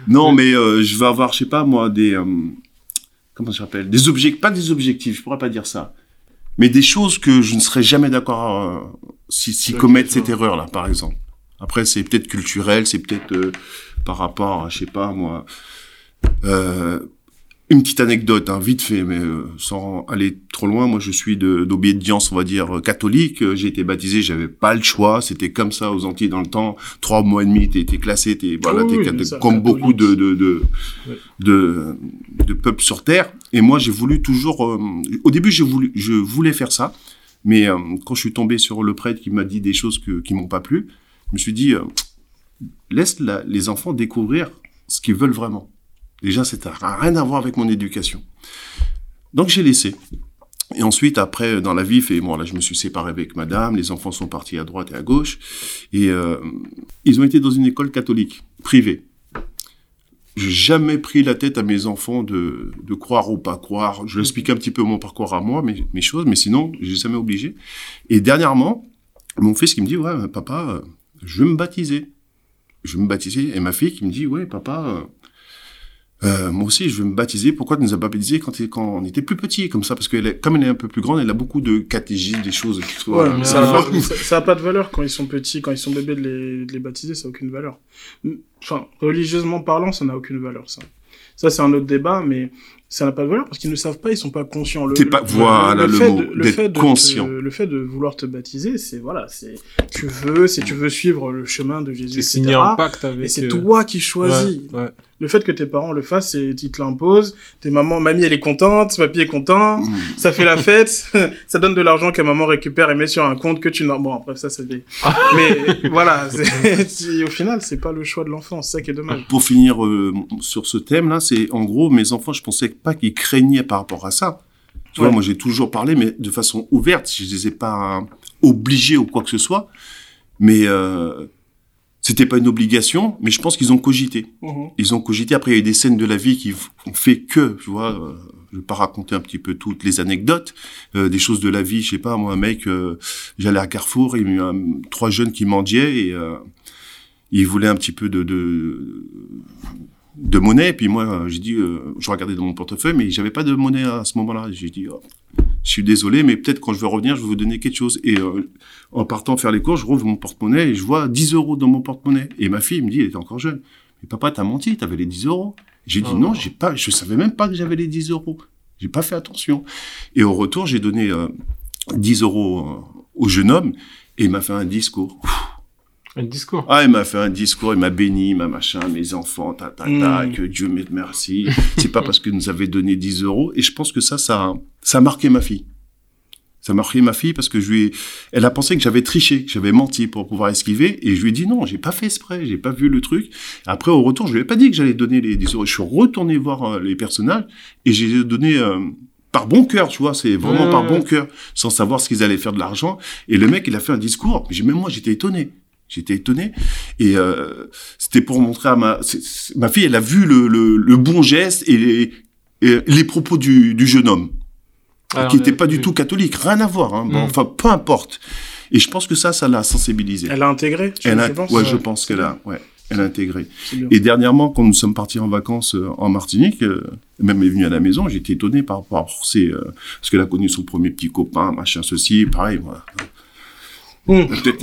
Non, mais euh, je vais avoir, je sais pas moi, des euh, comment ça s'appelle, des objectifs, pas des objectifs, je pourrais pas dire ça, mais des choses que je ne serais jamais d'accord euh, si, si commettre cette vois. erreur-là, par exemple. Après, c'est peut-être culturel, c'est peut-être euh, par rapport, à, je sais pas moi. Euh, une petite anecdote, hein, vite fait, mais euh, sans aller trop loin. Moi, je suis de- d'obédience, on va dire, catholique. J'ai été baptisé, j'avais pas le choix. C'était comme ça aux Antilles dans le temps. Trois mois et demi, t'es classé, t'es voilà, oui, mais ça, comme catholique. beaucoup de de de, Ouais. de de peuples sur terre. Et moi, j'ai voulu toujours. au début, j'ai voulu, je voulais faire ça, mais quand je suis tombé sur le prêtre qui m'a dit des choses que, qui m'ont pas plu, je me suis dit, euh, laisse la- les enfants découvrir ce qu'ils veulent vraiment. Déjà, n'a rien à voir avec mon éducation. Donc, j'ai laissé. Et ensuite, après, dans la vie, fait, bon, là, je me suis séparé avec madame, les enfants sont partis à droite et à gauche, et euh, ils ont été dans une école catholique, privée. J'ai jamais pris la tête à mes enfants de, croire ou pas croire. Je leur explique un petit peu mon parcours à moi, mes, choses, mais sinon, j'ai jamais obligé. Et dernièrement, mon fils qui me dit, ouais, papa, euh, je veux me baptiser. Je veux me baptiser. Et ma fille qui me dit, ouais, papa, euh, euh, moi aussi, je veux me baptiser. Pourquoi tu nous as pas baptisés quand, quand on était plus petit, comme ça? Parce que elle est- comme elle est un peu plus grande, elle a beaucoup de catégismes, des choses. Ouais, Voilà. mais ça n'a pas, de valeur quand ils sont petits, quand ils sont bébés de les, de les baptiser, ça n'a aucune valeur. Enfin, religieusement parlant, ça n'a aucune valeur, ça. Ça, c'est un autre débat, mais ça n'a pas de valeur parce qu'ils ne savent pas, ils sont pas conscients. Le, T'es pas- voilà le fait mot, de- le d'être fait de te- conscient. le fait de vouloir te baptiser, c'est, voilà, c'est, tu veux, c'est, tu veux suivre le chemin de Jésus, C'est etc. signé un pacte avec... Et c'est euh, toi qui choisis. Ouais, ouais. Le fait que tes parents le fassent, c'est, ils te l'imposent. Tes mamans, mamie, elle est contente, papy est content. Mmh. Ça fait la fête, [laughs] ça donne de l'argent que maman récupère et met sur un compte que tu n'as. Bon, après ça, c'est des. Mais voilà, c'est- [laughs] si- au final, c'est pas le choix de l'enfant, c'est ça qui est dommage. Pour finir euh, sur ce thème-là, c'est en gros, mes enfants, je pensais pas qu'ils craignaient par rapport à ça. Tu vois, moi, j'ai toujours parlé, mais de façon ouverte. Je les ai pas obligés ou quoi que ce soit. Mais euh, c'était pas une obligation, mais je pense qu'ils ont cogité. Mhm. Ils ont cogité. Après, il y a eu des scènes de la vie qui ont fait que, tu vois, euh, je vais pas raconter un petit peu toutes les anecdotes, euh, des choses de la vie. Je sais pas, moi, un mec, euh, j'allais à Carrefour, il y a eu trois jeunes qui mendiaient et euh, ils voulaient un petit peu de, de, de monnaie. Puis moi, euh, j'ai dit, euh, je regardais dans mon portefeuille, mais j'avais pas de monnaie à ce moment-là. J'ai dit, oh, je suis désolé, mais peut-être quand je vais revenir, je vais vous donner quelque chose. Et euh, en partant faire les courses, je rouvre mon porte-monnaie et je vois 10 euros dans mon porte-monnaie. Et ma fille me dit, elle était encore jeune. Mais papa, t'as menti, t'avais les 10 euros. J'ai dit Oh. non, j'ai pas, je savais même pas que j'avais les 10 euros. J'ai pas fait attention. Et au retour, j'ai donné euh, 10 euros euh, au jeune homme et il m'a fait un discours. Un discours. Ah, il m'a fait un discours, il m'a béni, ma machin, mes enfants, ta, ta, ta, Mm. que Dieu me merci. C'est pas parce que nous avait donné 10 euros. Et je pense que ça, ça, a- ça a marqué ma fille. Ça a marqué ma fille parce que je lui ai, elle a pensé que j'avais triché, que j'avais menti pour pouvoir esquiver. Et je lui ai dit non, j'ai pas fait exprès, j'ai pas vu le truc. Après, au retour, je lui ai pas dit que j'allais donner les 10 euros. Je suis retourné voir euh, les personnages et j'ai donné, euh, par bon cœur, tu vois, c'est vraiment Ouais, par ouais. bon cœur, sans savoir ce qu'ils allaient faire de l'argent. Et le mec, il a fait un discours. Même moi, j'étais étonné. J'étais étonné. Et euh, c'était pour montrer à ma... ma fille, elle a vu le, le, le bon geste et les, et les propos du, du jeune homme, Alors, qui n'était euh, pas du tout catholique. Rien à voir. Hein. Bon, Mm. Enfin, peu importe. Et je pense que ça, ça l'a sensibilisé. Elle a intégré, tu Elle a, je pense. ouais, Ouais. je pense qu'elle a, ouais, elle a intégré. Et dernièrement, quand nous sommes partis en vacances euh, en Martinique, euh, même est venue à la maison, j'étais étonné par rapport à ses, euh, parce qu'elle a connu son premier petit copain, machin, ceci, pareil, voilà. Peut-être-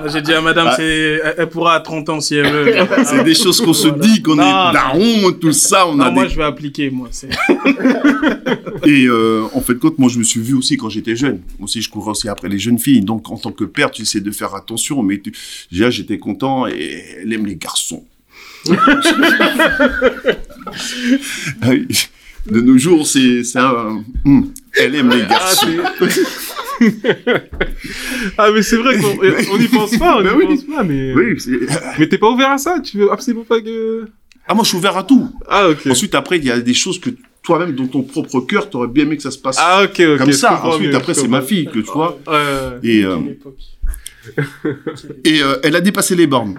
Moi, J'ai dit à madame, Ah. c'est, elle, pourra à 30 ans si elle veut. [laughs] C'est des choses qu'on se Voilà. dit, qu'on est daron, tout ça, on Non, a moi, des... je vais appliquer, moi. C'est... [laughs] Et euh, en fait, compte, moi, je me suis vu aussi quand j'étais jeune. Moi aussi, je courais aussi après les jeunes filles. Donc, en tant que père, tu essaies de faire attention. Mais tu... déjà, j'étais content et elle aime les garçons. [laughs] Ah de nos jours, c'est c'est un... hum, elle aime les garçons. Ah, [laughs] mais c'est vrai qu'on on y pense pas, on Bah y oui. pense pas, mais... Oui, Mais t'es pas ouvert à ça Tu veux absolument pas que... ah, moi, je suis ouvert à tout. Ah, ok. Ensuite, après, il y a des choses que toi-même, dans ton propre cœur, t'aurais bien aimé que ça se passe Ah, ok, ok. comme ça. Ensuite, mieux, après, c'est ma fille que tu vois. Ouais, ouais. Et, euh, [laughs] et euh, elle a dépassé les bornes.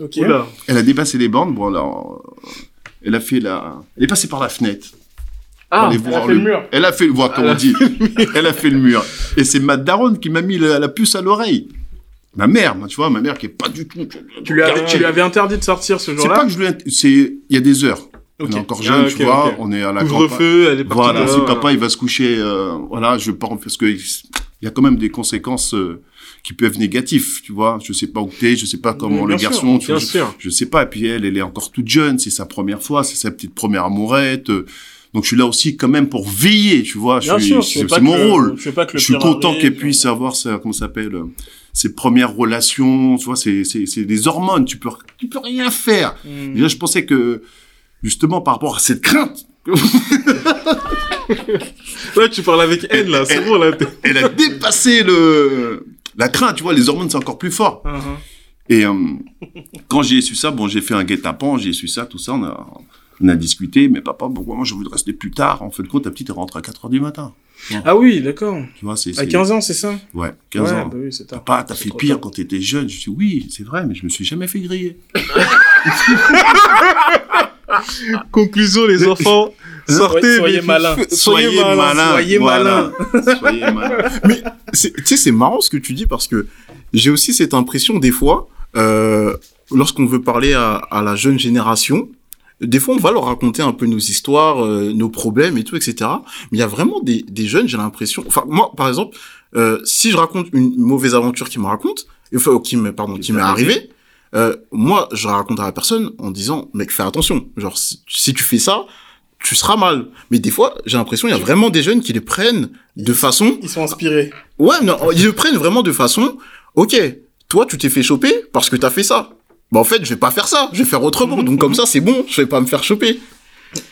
Ok. Oula. Elle a dépassé les bornes. Bon, alors, euh, elle a fait la, elle est passée par la fenêtre. Ah, elle a fait le mur. Elle a fait le voir, comme on dit. [laughs] Elle a fait le mur. Et c'est ma daronne qui m'a mis la, la puce à l'oreille. Ma mère, tu vois, ma mère qui est pas du tout. Tu lui, avais, Regardez. tu lui avais interdit de sortir ce C'est jour-là pas que je lui, ai- c'est, il y a des heures. On est encore jeune, Ah, tu vois, on est à la campagne. Couvre-feu, elle est partie Voilà, si papa il va se coucher, euh, voilà, je pars parce que il y a quand même des conséquences euh, qui peuvent être négatives, tu vois. Je sais pas où t'es, je sais pas comment Bien le sûr, garçon, tu Bien vois, je, sûr. je sais pas. Et puis elle, elle est encore toute jeune, c'est sa première fois, c'est sa petite première amourette. euh, donc je suis là aussi quand même pour veiller, tu vois. Bien je suis, sûr, tu c'est que mon le- rôle. Tu veux pas que le Je suis content qu'elle puisse avoir sa, comment ça s'appelle, euh, ses premières relations, tu vois, c'est, c'est, c'est des hormones, tu peux, tu peux rien faire. Hmm. Déjà, je pensais que, justement, par rapport à cette crainte, [laughs] Ouais, tu parles avec elle, là, c'est bon, là. elle a [laughs] dépassé le, la crainte, tu vois, les hormones, c'est encore plus fort. Uh-huh. Et, euh, quand j'ai su ça, bon, j'ai fait un guet-apens, j'ai su ça, tout ça, on a, on a discuté, mais papa, bon, moi, je voudrais rester plus tard? En fin de compte, ta petite, elle rentre à 4 heures du matin. Ah oui, d'accord. Tu vois, c'est, À c'est- 15 ans, c'est ça? Ouais, 15 ouais, ans. Bah oui, c'est tard. Papa, t'as fait pire tard. quand t'étais jeune. Je dis oui, c'est vrai, mais je me suis jamais fait griller. [laughs] Conclusion, les enfants. Sortez, Soyez- malins. Soyez malins. soyez voilà. soyez malin. Mais c'est- tu sais, c'est marrant ce que tu dis parce que j'ai aussi cette impression des fois, euh, lorsqu'on veut parler à, à la jeune génération, des fois on va leur raconter un peu nos histoires, euh, nos problèmes et tout, etc. Mais il y a vraiment des, des jeunes, j'ai l'impression. Enfin, moi, par exemple, euh, si je raconte une mauvaise aventure qui me raconte, enfin, qui me, pardon, Qui m'est arrivé. arrivée, euh, moi, je raconte à la personne en disant, mec, fais attention. Genre, si, si tu fais ça, tu seras mal. Mais des fois, j'ai l'impression, il y a vraiment des jeunes qui les prennent de façon Ils sont inspirés. Ouais, non, ils le prennent vraiment de façon, ok, toi, tu t'es fait choper parce que t'as fait ça. Bah, en fait, je vais pas faire ça, je vais faire autrement. Mhm, Donc, comme ça, c'est bon, je vais pas me faire choper.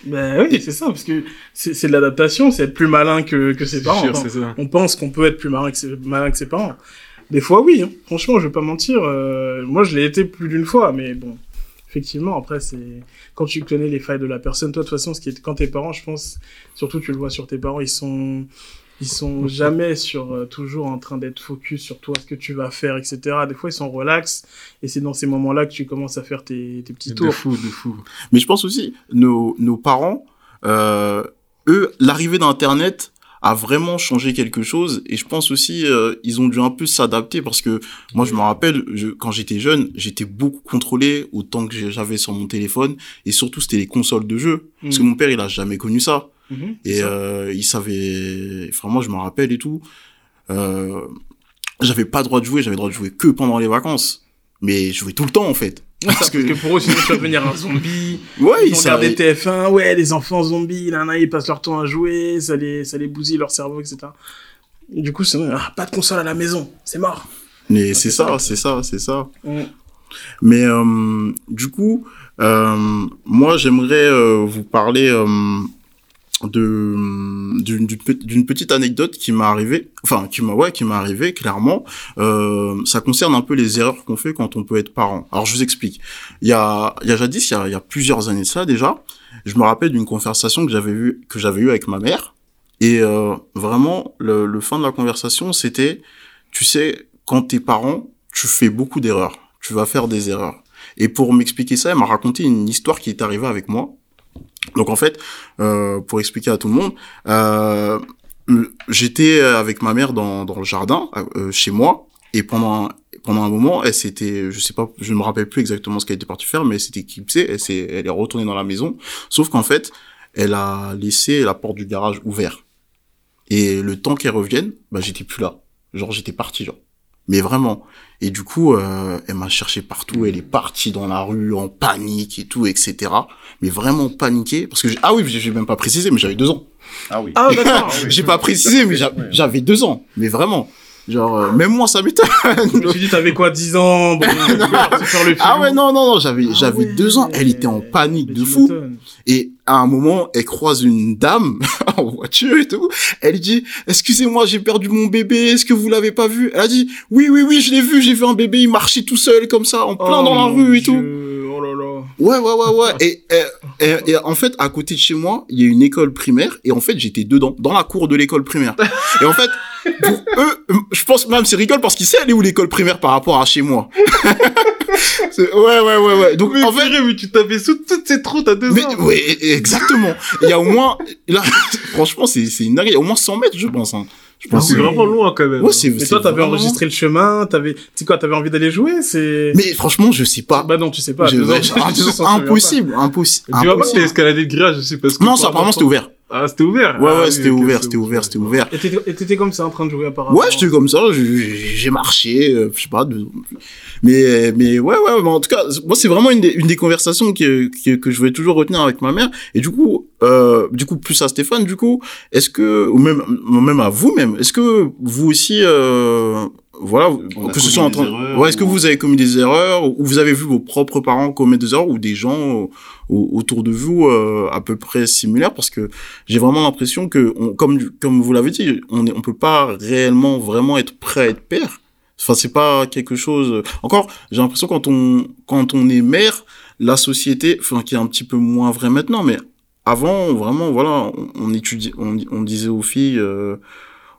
Ben oui, c'est ça, parce que c'est c'est de l'adaptation, c'est être plus malin que, que ses parents. Sûr, Enfin, c'est ça. on pense qu'on peut être plus malin que ses, malin que ses parents. Des fois, oui. hein. Franchement, je vais pas mentir. euh, moi, je l'ai été plus d'une fois, mais bon. Effectivement, après, c'est quand tu connais les failles de la personne. Toi, de toute façon, ce qui est quand tes parents, je pense, surtout tu le vois sur tes parents, ils sont, ils sont jamais sur euh, toujours en train d'être focus sur toi, ce que tu vas faire, etc. Des fois, ils sont relax, et c'est dans ces moments-là que tu commences à faire tes, tes petits De tours. fou, de fou. Mais je pense aussi, nos, nos parents, euh, eux, l'arrivée d'Internet a vraiment changé quelque chose. Et je pense aussi, euh, ils ont dû un peu s'adapter parce que moi, je me rappelle, je, quand j'étais jeune, j'étais beaucoup contrôlé au temps que j'avais sur mon téléphone. Et surtout, c'était les consoles de jeux. Parce que Mhm. mon père, il a jamais connu ça. Mhm, Et euh, il savait... Enfin, moi, je me rappelle et tout. Euh, j'avais pas le droit de jouer, j'avais le droit de jouer que pendant les vacances. Mais je jouais tout le temps, en fait. Parce que pour eux, sinon tu vas devenir un zombie. [laughs] Ouais, Ils savait... regardé TF1, ouais, les enfants zombies, là, là, ils passent leur temps à jouer, ça les, ça les bousille leur cerveau, etc. Du coup, c'est ah, pas de console à la maison, c'est mort. Mais c'est ça, c'est ça, c'est ça. Mm. Mais euh, du coup, euh, moi, j'aimerais euh, vous parler de pe- d'une petite anecdote qui m'est arrivée, enfin qui m'a ouais qui m'est arrivée clairement. Euh, ça concerne un peu les erreurs qu'on fait quand on peut être parent. Alors je vous explique. Il y a il y a jadis, il y a, il y a plusieurs années de ça déjà. Je me rappelle d'une conversation que j'avais eu que j'avais eu avec ma mère. Et euh, vraiment, le, le fin de la conversation, c'était, tu sais, quand t'es parent, tu fais beaucoup d'erreurs. Tu vas faire des erreurs. Et pour m'expliquer ça, elle m'a raconté une histoire qui est arrivée avec moi. Donc en fait, euh, pour expliquer à tout le monde, euh, j'étais avec ma mère dans, dans le jardin euh, chez moi et pendant un, pendant un moment, elle s'était, je sais pas, je ne me rappelle plus exactement ce qu'elle était partie faire, mais elle s'était éclipsée, elle s'est, elle est retournée dans la maison. Sauf qu'en fait, elle a laissé la porte du garage ouverte. Et le temps qu'elle revienne, bah j'étais plus là. Genre j'étais parti genre. Mais vraiment. Et du coup, euh, elle m'a cherché partout. Elle est partie dans la rue en panique et tout, etc. Mais vraiment paniquée parce que j'ai- ah oui, j'ai même pas précisé, mais j'avais deux ans. Ah oui. Ah, d'accord. [laughs] J'ai pas précisé, mais j'avais deux ans. Mais vraiment. Genre, euh, même moi, ça m'étonne. Je me suis dit, t'avais quoi, 10 ans? Bon, [laughs] on va faire le ah ouais, non, non, non, j'avais, Ah j'avais ouais. deux ans. Elle était en panique Mais de fou. Et à un moment, elle croise une dame [laughs] en voiture et tout. Elle dit, excusez-moi, j'ai perdu mon bébé. Est-ce que vous l'avez pas vu? Elle a dit, oui, oui, oui, je l'ai vu. J'ai vu un bébé. Il marchait tout seul comme ça, en plein Oh, dans la mon rue et tout. Oh là là. Ouais, ouais, ouais, ouais. Et, et, et- et en fait, à côté de chez moi, il y a une école primaire. Et en fait, j'étais dedans, dans la cour de l'école primaire. Et en fait, pour eux, je pense même c'est rigole parce qu'ils savent aller où l'école primaire par rapport à chez moi. [laughs] Ouais, ouais, ouais, ouais. Donc, Mais en fait, purée, mais tu t'avais sous toutes ces trous, t'as deux mais, ans. ouais, exactement. Il y a au moins, là, [laughs] franchement, c'est, c'est une dinguerie. Il y a au moins 100 mètres, je pense, hein. Je pense C'est que- vraiment loin quand même. Ouais, c'est, Mais c'est toi, t'avais vraiment- enregistré le chemin, t'avais, tu sais quoi, t'avais envie d'aller jouer, c'est... Mais franchement, je sais pas. Bah non, tu sais pas. Je- ans, [laughs] tu pas. impossible, impossible. Tu vas pas impossible. t'as escaladé le grillage, je sais pas ce que Non, ça, apparemment, c'était ouvert. Ah, c'était ouvert. Ouais, Ah ouais, oui, c'était ouvert, c'était ouvert, c'était ouvert. Et t'étais- et t'étais comme ça, en train de jouer apparemment. Ouais, j'étais comme ça, j'ai j'ai marché, euh, je sais pas, de- mais mais ouais ouais, mais en tout cas, moi c'est vraiment une des, une des conversations que, que que je vais toujours retenir avec ma mère. Et du coup euh, du coup plus à Stéphane du coup, est-ce que ou même même à vous même, est-ce que vous aussi euh, voilà, que ce soit en train, ouais, est-ce que ou- vous avez commis des erreurs ou vous avez vu vos propres parents commettre des erreurs ou des gens euh, au- autour de vous euh, à peu près similaires? Parce que j'ai vraiment l'impression que on- comme comme vous l'avez dit on est, on peut pas réellement vraiment être prêt à être père enfin c'est pas quelque chose encore j'ai l'impression quand on quand on est mère la société enfin qui est un petit peu moins vrai maintenant mais avant vraiment voilà on, on étudie on, on disait aux filles euh,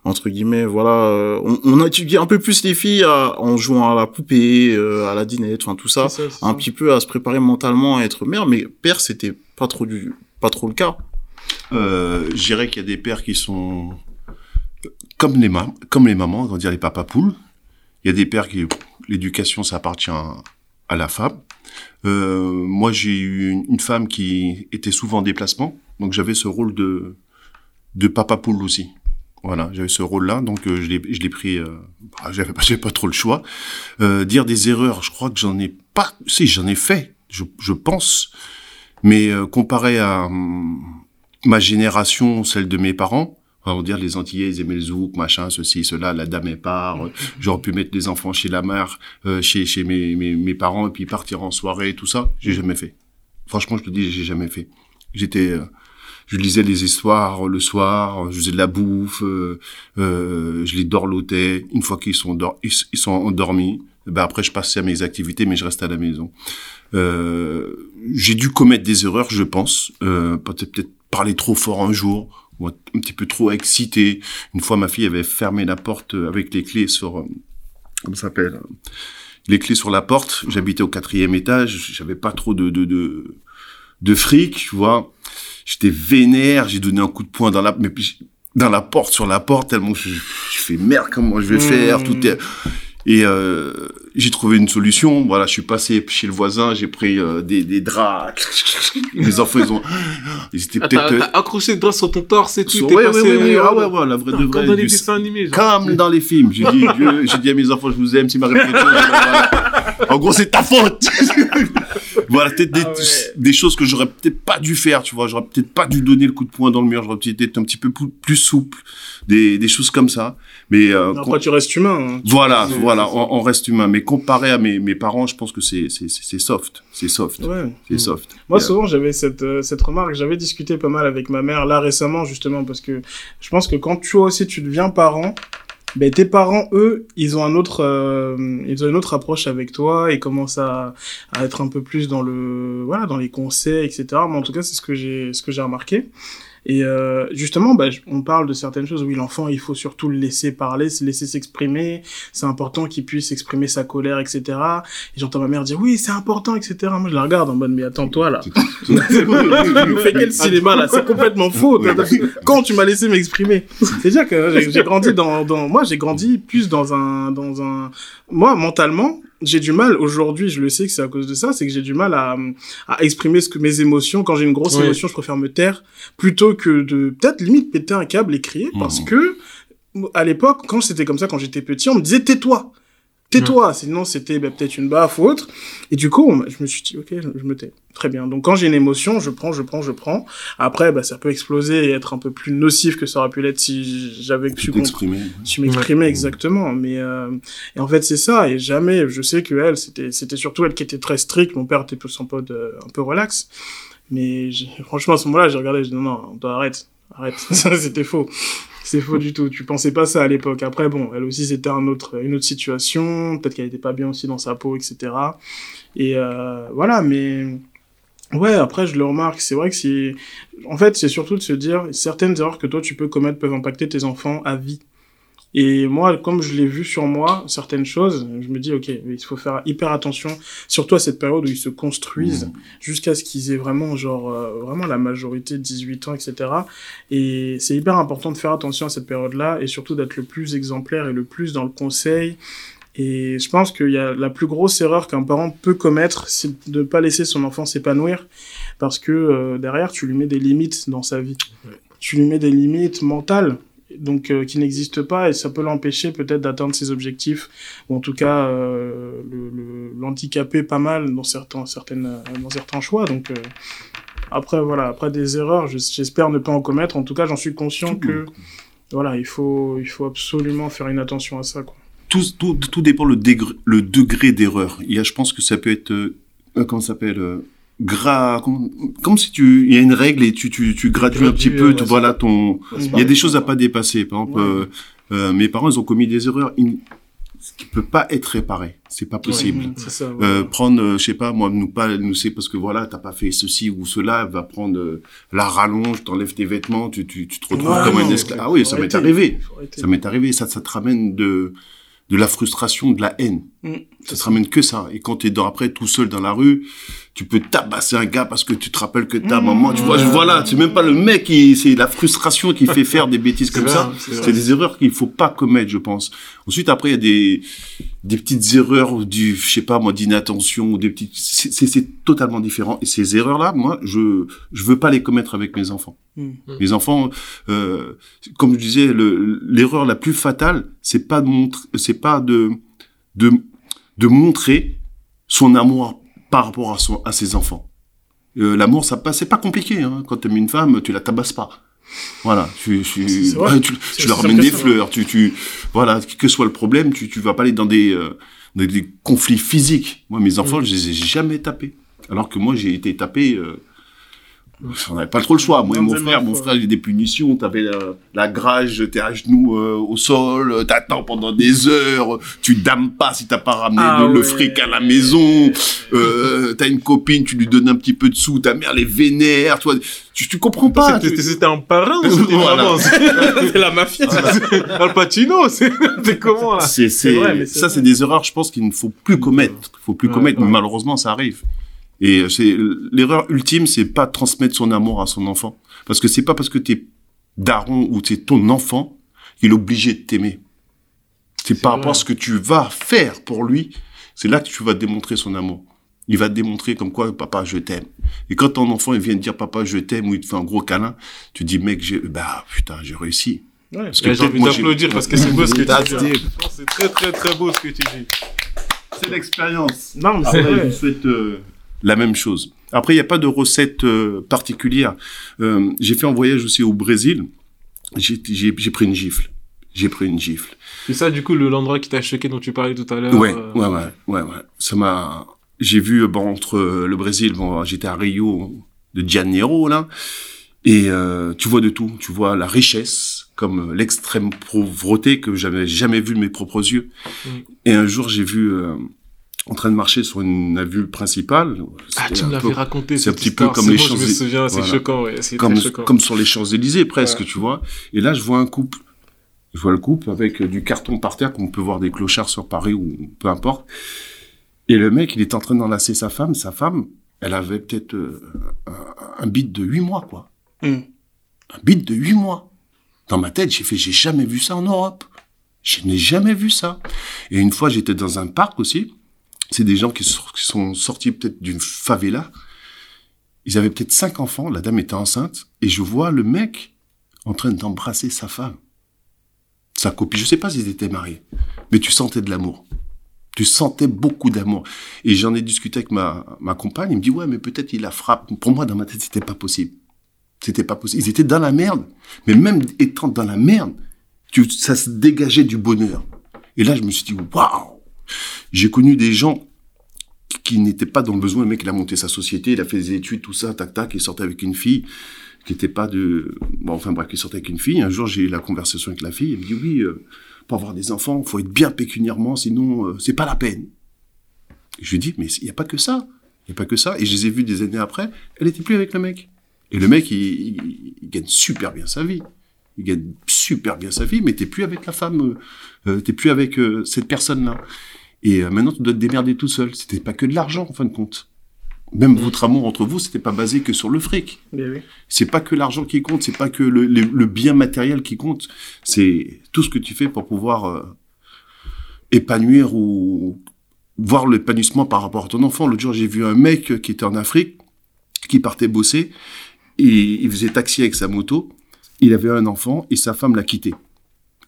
entre guillemets voilà euh, on, on étudiait un peu plus les filles à- en jouant à la poupée euh, à la dinette enfin tout ça un ça. petit peu à se préparer mentalement à être mère, mais père, c'était pas trop du, pas trop le cas. Euh, je dirais qu'il y a des pères qui sont comme les mam comme les mamans, on va dire les papas poules. Il y a des pères qui l'éducation ça appartient à la femme. Euh, moi j'ai eu une, femme qui était souvent en déplacement, donc j'avais ce rôle de de papa poule aussi. Voilà, j'avais ce rôle-là, donc euh, je l'ai pris. Euh, bah, j'avais pas [laughs] pas trop le choix. Euh, dire des erreurs, je crois que j'en ai pas. Si j'en ai fait, je, je pense, mais euh, comparé à hum, ma génération, celle de mes parents, on va dire les Antillais, ils aimaient le zouk, machin, ceci, cela, la dame est part, euh, j'aurais pu mettre les enfants chez la mère, euh, chez, mes, parents, et puis partir en soirée, tout ça, j'ai jamais fait. Franchement, je te dis, j'ai jamais fait. J'étais, euh, je lisais les histoires le soir, je faisais de la bouffe, je les dorlotais. Une fois qu'ils sont, endormis, ben après je passais à mes activités, mais je restais à la maison. J'ai dû commettre des erreurs, je pense. Peut-être parler trop fort un jour, ou un petit peu trop excité. Une fois, ma fille avait fermé la porte avec les clés sur, euh, comment s'appelle, euh, les clés sur la porte. J'habitais au quatrième étage, j'avais pas trop de, de, de, de fric, tu vois. J'étais vénère, j'ai donné un coup de poing dans la, mais dans la porte, sur la porte, tellement je, je fais merde, comment je vais faire, Mmh. tout est, et euh, j'ai trouvé une solution. Voilà, je suis passé chez le voisin, j'ai pris euh, des, des draps. [laughs] Les enfants, ils ont, ils étaient Ah, peut-être. t'as accroché le drap sur ton torse et tout. sur- ouais, passé, ouais, ouais, ah ouais, ouais, la vraie de Comme vraie. dans les du- dessins animés. genre. Comme dans les films. J'ai dit, j'ai dit à mes enfants, je vous aime, si ma répétition, voilà. [laughs] En gros, c'est ta faute. [laughs] voilà, peut-être des, Ah ouais. des choses que j'aurais peut-être pas dû faire, tu vois. J'aurais peut-être pas dû donner le coup de poing dans le mur. J'aurais peut-être été un petit peu plus, souple. Des, des choses comme ça. Mais, euh, Après, tu restes humain. hein. voilà, voilà, on, on reste humain. Mais comparé à mes, mes parents, je pense que c'est, soft. C'est soft. Ouais. C'est soft. Moi, souvent, j'avais cette, euh, cette remarque. J'avais discuté pas mal avec ma mère, là, récemment, justement, parce que je pense que quand toi aussi, tu deviens parent, ben, tes parents, eux, ils ont un autre, euh, ils ont une autre approche avec toi, ils commencent à, à être un peu plus dans le, voilà, dans les conseils, etc. Mais en tout cas, c'est ce que j'ai, ce que j'ai remarqué. Et euh, justement, bah, on parle de certaines choses. Oui, l'enfant, il faut surtout le laisser parler, se laisser s'exprimer. C'est important qu'il puisse exprimer sa colère, etc. Et j'entends ma mère dire oui, c'est important, etc. Moi, je la regarde en mode mais attends toi là, tu [laughs] nous fais quel cinéma là? C'est complètement faux. Quand tu m'as laissé m'exprimer? C'est dire que j'ai grandi dans, dans moi, j'ai grandi plus dans un dans un moi mentalement. J'ai du mal aujourd'hui, je le sais que c'est à cause de ça, c'est que j'ai du mal à, à exprimer ce que mes émotions. Quand j'ai une grosse émotion, je préfère me taire plutôt que de peut-être limite péter un câble et crier parce Mhm. que à l'époque, quand c'était comme ça, quand j'étais petit, on me disait tais-toi. Tais-toi. Sinon, c'était bah, peut-être une baffe ou autre. Et du coup, on- je me suis dit, ok, je, je me tais. Très bien. Donc, quand j'ai une émotion, je prends, je prends, je prends. Après, bah, ça peut exploser et être un peu plus nocif que ça aurait pu l'être si j'avais pu comprendre t'exprimer. tu m'exprimais exactement mais euh, et en fait c'est ça et jamais je sais que elle c'était c'était surtout elle qui était très stricte mon père était plus un peu de, un peu relax mais franchement à ce moment-là j'ai regardé j'ai dit non non toi, arrête arrête [laughs] ça c'était faux c'est faux du tout tu pensais pas ça à l'époque après bon elle aussi c'était un autre une autre situation peut-être qu'elle était pas bien aussi dans sa peau etc et euh, voilà mais Ouais, après, je le remarque. C'est vrai que c'est, en fait, c'est surtout de se dire, certaines erreurs que toi tu peux commettre peuvent impacter tes enfants à vie. Et moi, comme je l'ai vu sur moi, certaines choses, je me dis, ok, il faut faire hyper attention, surtout à cette période où ils se construisent, Mmh. jusqu'à ce qu'ils aient vraiment, genre, euh, vraiment la majorité de 18 ans, etc. Et c'est hyper important de faire attention à cette période-là, et surtout d'être le plus exemplaire et le plus dans le conseil. Et je pense qu'il y a la plus grosse erreur qu'un parent peut commettre, c'est de ne pas laisser son enfant s'épanouir, parce que euh, derrière, tu lui mets des limites dans sa vie. Tu lui mets des limites mentales, donc euh, qui n'existent pas, et ça peut l'empêcher peut-être d'atteindre ses objectifs, ou en tout cas euh, le- le- l'handicaper pas mal dans certains, certaines, euh, dans certains choix. Donc euh, après, voilà, après des erreurs, je- j'espère ne pas en commettre. En tout cas, j'en suis conscient que voilà, il faut, il faut absolument faire une attention à ça. Quoi. tout, tout, tout dépend le degré, le degré d'erreur. Il y a, je pense que ça peut être, comment ça s'appelle, gras, comme, comme si tu, il y a une règle et tu, tu, tu gradues un petit peu, ouais, tu, voilà ton, il y a des choses à pas dépasser. Par exemple, Ouais. euh, euh, mes parents, ils ont commis des erreurs in- ce qui peut pas être réparé. C'est pas possible. Ça. Euh, prendre, euh, je sais pas, moi, nous pas, nous c'est parce que voilà, t'as pas fait ceci ou cela, va prendre euh, la rallonge, t'enlèves tes vêtements, tu, tu, tu te retrouves comme un esclave. Ah oui, ça m'est arrivé. Ça m'est arrivé. Ça, ça te ramène de, de la frustration, de la haine. Mm, Ça te ramène que ça. Et quand t'es dans, après tout seul dans la rue, tu peux tabasser un gars parce que tu te rappelles que ta Mm. maman, tu vois, je- voilà, c'est même pas le mec qui, c'est la frustration qui fait faire des bêtises [laughs] comme vrai, ça. c'est des erreurs qu'il faut pas commettre, je pense. Ensuite, après, il y a des, des petites erreurs du, je sais pas, moi, d'inattention ou des petites, c'est, totalement différent. Et ces erreurs-là, moi, je, je veux pas les commettre avec mes enfants. Mm. Mes enfants, euh, comme je disais, le, l'erreur la plus fatale, c'est pas de montrer, c'est pas de, de, de montrer son amour par rapport à son, à ses enfants. Euh, l'amour, ça passe, c'est pas compliqué, hein. Quand t'aimes une femme, tu la tabasses pas. Voilà, tu, tu, ouais, tu, tu leur ramènes des fleurs, tu, tu, voilà, que soit le problème, tu, tu vas pas aller dans des, euh, dans des conflits physiques. Moi, mes enfants, je les ai jamais tapés. Alors que moi, j'ai été tapé, euh, on n'avait pas trop le choix. Moi et mon frère, mon frère, il y a des punitions. T'avais la, la grage, t'es à genoux euh, au sol, euh, t'attends pendant des heures, tu dames pas si t'as pas ramené Ah le, fric à la maison. Euh, t'as une copine, tu lui donnes un petit peu de sous, ta mère les vénère, toi, tu, tu comprends pas. C'était tu- un parrain ou c'était [laughs] Voilà. [laughs] la mafia. [laughs] Al Pacino C'est comment là? C'est, ça, c'est des erreurs, je pense qu'il ne faut plus commettre. Il faut plus Ouais, commettre, ouais. mais malheureusement, ça arrive. Et c'est, l'erreur ultime, c'est pas transmettre son amour à son enfant. Parce que c'est pas parce que t'es daron ou c'est ton enfant qu'il est obligé de t'aimer. C'est par vrai. rapport à ce que tu vas faire pour lui, c'est là que tu vas démontrer son amour. Il va te démontrer comme quoi, papa, je t'aime. Et quand ton enfant, il vient te dire, papa, je t'aime, ou il te fait un gros câlin, tu dis, mec, j'ai, bah, putain, j'ai réussi. Ouais. Parce J'ai envie d'applaudir parce que c'est beau ce que tu dis. it. C'est très très très beau ce que tu dis. C'est l'expérience. Non, mais c'est je vrai. vous souhaite euh, la même chose. Après, il n'y a pas de recette euh, particulière. Euh, j'ai fait un voyage aussi au Brésil. J'ai j'ai- j'ai pris une gifle. J'ai pris une gifle. C'est ça du coup le- l'endroit qui t'a choqué dont tu parlais tout à l'heure. Ouais, euh, ouais, ouais, ouais, ouais. Ça m'a. J'ai vu bon entre euh, le Brésil. Bon, j'étais à Rio de Janeiro là, et tu vois de tout. Tu vois la richesse, comme l'extrême pauvreté que j'avais jamais vu de mes propres yeux. Mm. Et un jour, j'ai vu en train de marcher sur une avenue principale. Ah, tu me l'avais raconté. c'est un petit peu comme les bon, Je me Champs-Élysées. c'est choquant, ouais. Comme, très choquant. comme sur les Champs-Élysées presque, Ouais. tu vois. Et là, je vois un couple. Je vois le couple avec euh, du carton par terre, comme on peut voir des clochards sur Paris ou peu importe. Et le mec, il est en train d'enlacer sa femme. Sa femme, elle avait peut-être euh, un, bit de 8 mois, quoi. Mm. Un bit de 8 mois. Dans ma tête, j'ai fait, j'ai jamais vu ça en Europe. Je n'ai jamais vu ça. Et une fois, j'étais dans un parc aussi. C'est des gens qui, sont sortis peut-être d'une favela. Ils avaient peut-être cinq enfants. La dame était enceinte. Et je vois le mec en train d'embrasser sa femme. Sa copine. Je sais pas s'ils étaient mariés. Mais tu sentais de l'amour. Tu sentais beaucoup d'amour. Et j'en ai discuté avec ma, ma compagne. Il me dit, ouais, mais peut-être il la frappe. Pour moi, dans ma tête, c'était pas possible. C'était pas possible. Ils étaient dans la merde. Mais même étant dans la merde, tu, ça se dégageait du bonheur. Et là, je me suis dit, waouh! J'ai connu des gens qui n'étaient pas dans le besoin. Le mec, il a monté sa société, il a fait des études, tout ça, tac, tac, il sortait avec une fille qui était pas de... Bon, enfin bref, il sortait avec une fille. Un jour, j'ai eu la conversation avec la fille. Elle me dit, oui, euh, pour avoir des enfants, faut être bien pécuniairement, sinon, euh, c'est pas la peine. je lui dis, mais il n'y a pas que ça. Il n'y a pas que ça. Et je les ai vus des années après, elle était plus avec le mec. Et le mec, il, il, il gagne super bien sa vie. Il gagne super bien sa vie, mais t'es plus avec la femme, euh, euh t'es plus avec euh, cette personne-là. Et euh, maintenant, tu dois te démerder tout seul. C'était pas que de l'argent, en fin de compte. Même votre amour entre vous, c'était pas basé que sur le fric. Mais oui. C'est pas que l'argent qui compte, c'est pas que le, le, le bien matériel qui compte. C'est tout ce que tu fais pour pouvoir euh, épanouir ou voir l'épanouissement par rapport à ton enfant. L'autre jour, j'ai vu un mec qui était en Afrique, qui partait bosser, et il faisait taxi avec sa moto. Il avait un enfant et sa femme l'a quitté.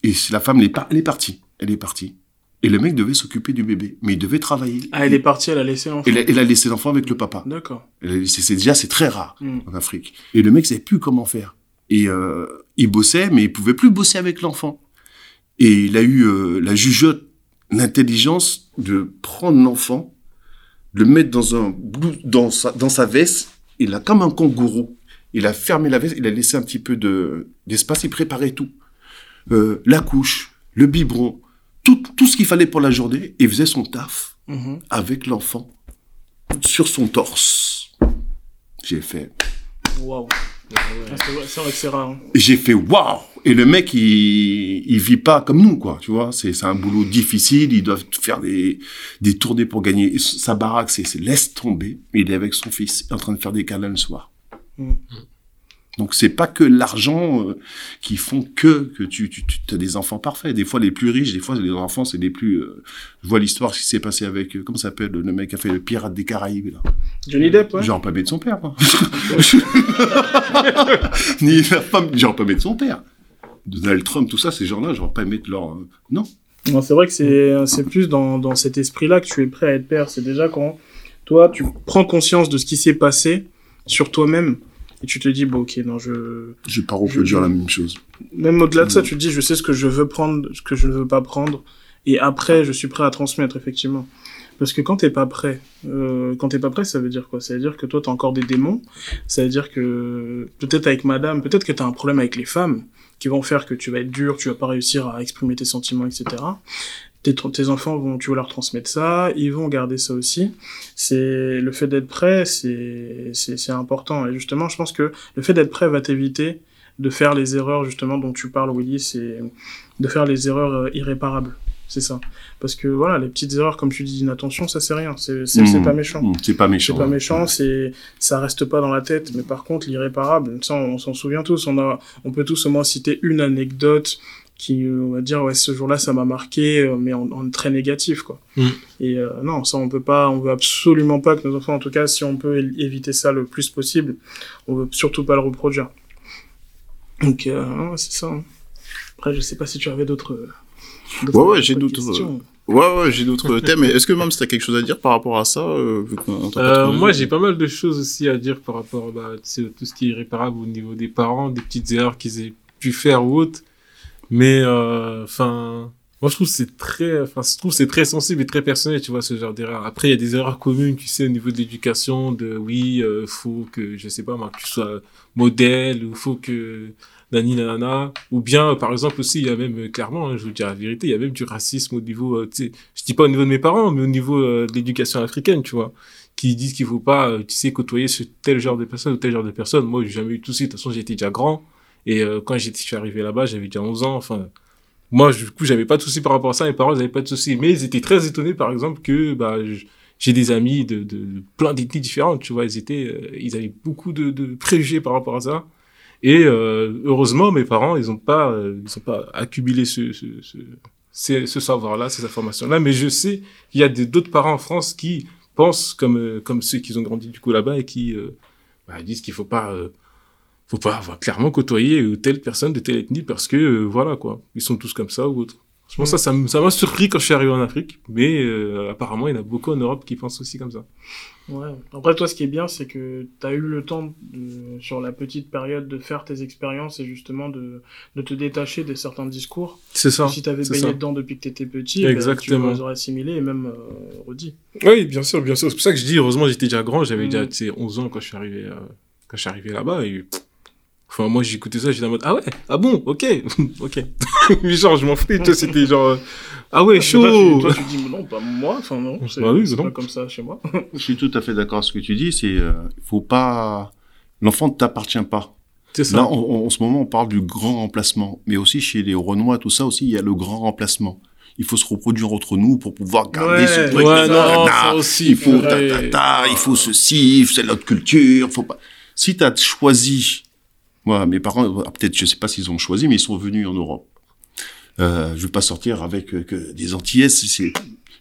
Et la femme, elle est, elle est partie. Elle est partie. Et le mec devait s'occuper du bébé, mais il devait travailler. Ah, elle est partie, elle a laissé l'enfant. Il a, laissé l'enfant avec le papa. D'accord. Elle C'est déjà c'est très rare Mm. en Afrique. Et le mec savait plus comment faire. Et euh, il bossait, mais il pouvait plus bosser avec l'enfant. Et il a eu euh, la jugeote, l'intelligence de prendre l'enfant, le mettre dans un dans sa dans sa veste. Il a comme un kangourou. Il a fermé la veste, il a laissé un petit peu de d'espace, il préparait tout, Euh, la couche, le biberon, tout tout ce qu'il fallait pour la journée. Et il faisait son taf Mhm. avec l'enfant sur son torse. J'ai fait, Waouh. Ah, c'est vrai, c'est vrai que c'est rare. hein. j'ai fait waouh. Et le mec, il, il vit pas comme nous, quoi. Tu vois, c'est, c'est un boulot difficile. Ils doivent faire des, des tournées pour gagner. Sa baraque, c'est, c'est laisse tomber. Il est avec son fils, en train de faire des câlins le soir. Mm. Donc c'est pas que l'argent euh, qui font que que tu tu tu as des enfants parfaits. Des fois les plus riches, des fois les enfants c'est les plus. euh, je vois l'histoire ce qui s'est passé avec euh, comment ça s'appelle le mec qui a fait le pirate des Caraïbes là. Johnny Depp, ouais. Genre pas de son père, moi. [laughs] Ni la femme, genre pas de son père. Donald Trump, tout ça, ces gens-là, genre pas mettre leur... euh, Non. Non, c'est vrai que c'est, c'est plus dans, dans cet esprit-là que tu es prêt à être père. C'est déjà quand toi, tu prends conscience de ce qui s'est passé sur toi-même et tu te dis, bon, ok, non, je. Je vais pas reproduire la même chose. Même au-delà de ça, tu te dis, je sais ce que je veux prendre, ce que je ne veux pas prendre. Et après, je suis prêt à transmettre, effectivement. Parce que quand t'es pas prêt, euh, quand t'es pas prêt, ça veut dire quoi? Ça veut dire que toi, t'as encore des démons. Ça veut dire que peut-être avec madame, peut-être que t'as un problème avec les femmes qui vont faire que tu vas être dur, tu vas pas réussir à exprimer tes sentiments, etc. Tes, tes enfants vont, tu vas leur transmettre ça, ils vont garder ça aussi. C'est le fait d'être prêt, c'est c'est important. Et justement, je pense que le fait d'être prêt va t'éviter de faire les erreurs justement dont tu parles, Willy, c'est de faire les erreurs euh, irréparables. C'est ça. Parce que voilà, les petites erreurs, comme tu dis, d'inattention, ça c'est rien. C'est Mmh. pas méchant. Mmh, C'est pas méchant. C'est pas méchant, c'est ça reste pas dans la tête, mais par contre l'irréparable, ça on, s'en souvient tous, on a on peut tous au moins citer une anecdote qui euh, on va dire ouais ce jour-là ça m'a marqué euh, mais en, en très négatif quoi. Mm. Et euh, non, ça on peut pas on veut absolument pas que nos enfants en tout cas si on peut éviter ça le plus possible, on veut surtout pas le reproduire. Donc euh, ouais, c'est ça. hein. Après je sais pas si tu avais d'autres Ouais, ouais, j'ai d'autres, questions. Ouais, ouais, j'ai d'autres [laughs] thèmes. Mais est-ce que même si t'as quelque chose à dire par rapport à ça, euh, Euh, moi, j'ai pas mal de choses aussi à dire par rapport bah, tu sais, tout ce qui est irréparable au niveau des parents, des petites erreurs qu'ils aient pu faire ou autre. Mais, euh, enfin, moi, je trouve c'est très, enfin, je trouve c'est très sensible et très personnel, tu vois, ce genre d'erreur. Après, il y a des erreurs communes, tu sais, au niveau de l'éducation, de oui, euh, faut que, je sais pas, que tu sois modèle, ou faut que, nani nanana. Ou bien, par exemple, aussi, il y a même, euh, clairement, hein, je vous dis la vérité, il y a même du racisme au niveau, euh, tu sais, je dis pas au niveau de mes parents, mais au niveau euh, de l'éducation africaine, tu vois qui disent qu'il faut pas, euh, tu sais, côtoyer ce tel genre de personne ou tel genre de personne. Moi, j'ai jamais eu de soucis. De toute façon, j'étais déjà grand. Et euh, quand je suis arrivé là-bas, j'avais déjà 11 ans. Enfin, moi, du coup, j'avais pas de soucis par rapport à ça. Mes parents, ils avaient pas de soucis. Mais ils étaient très étonnés, par exemple, que bah, j'ai des amis de, plein d'ethnies différentes. Tu vois, ils étaient, euh, ils avaient beaucoup de, préjugés par rapport à ça. Et euh, heureusement, mes parents, ils ont pas, ils ont pas accumulé ce, ce, ce, ce, savoir-là, ces informations-là. Mais je sais qu'il y a d'autres parents en France qui pensent comme comme ceux qui ont grandi du coup là-bas et qui bah, disent qu'il faut pas faut pas avoir clairement côtoyer telle personne de telle ethnie parce que euh, voilà quoi ils sont tous comme ça ou autre Franchement, ça, ça m- ça m'a surpris quand je suis arrivé en Afrique. Mais euh, apparemment, il y en a beaucoup en Europe qui pensent aussi comme ça. Ouais. Après, toi, ce qui est bien, c'est que tu as eu le temps, de, sur la petite période, de faire tes expériences et justement de, de te détacher de certains discours. C'est ça. si tu avais c'est baigné ça. dedans depuis que tu étais petit, ben, Exactement. tu les aurais assimilés et même euh, redit. Oui, bien sûr, bien sûr. C'est pour ça que je dis, heureusement, j'étais déjà grand. J'avais Mm. déjà, tu sais, 11 ans quand je suis arrivé, euh, quand je suis arrivé là-bas. Et, pff, enfin, moi, j'écoutais ça, j'étais en mode, ah ouais, ah bon, ok, [laughs] ok. Mais [laughs] genre, je m'en foutais, tu vois, c'était genre, euh, ah ouais, Mais chaud. Toi, tu, toi, tu dis, non, pas moi, enfin non, c'est Bah oui, pas comme ça chez moi. Je suis tout à fait d'accord avec ce que tu dis. C'est, euh, faut pas, l'enfant ne t'appartient pas. C'est ça. Là, en, ce moment, on parle du grand remplacement. Mais aussi, chez les Renois, tout ça aussi, il y a le grand remplacement. Il faut se reproduire entre nous pour pouvoir garder Ouais. ce truc. ouais, non, na, ça aussi. il faut ta, purée. ta, ta, il faut ceci, c'est notre culture, faut pas. Si tu as choisi, moi, mes parents, ah, peut-être, je sais pas s'ils ont choisi, mais ils sont venus en Europe. Euh, je veux pas sortir avec euh, que des Antillais, c'est,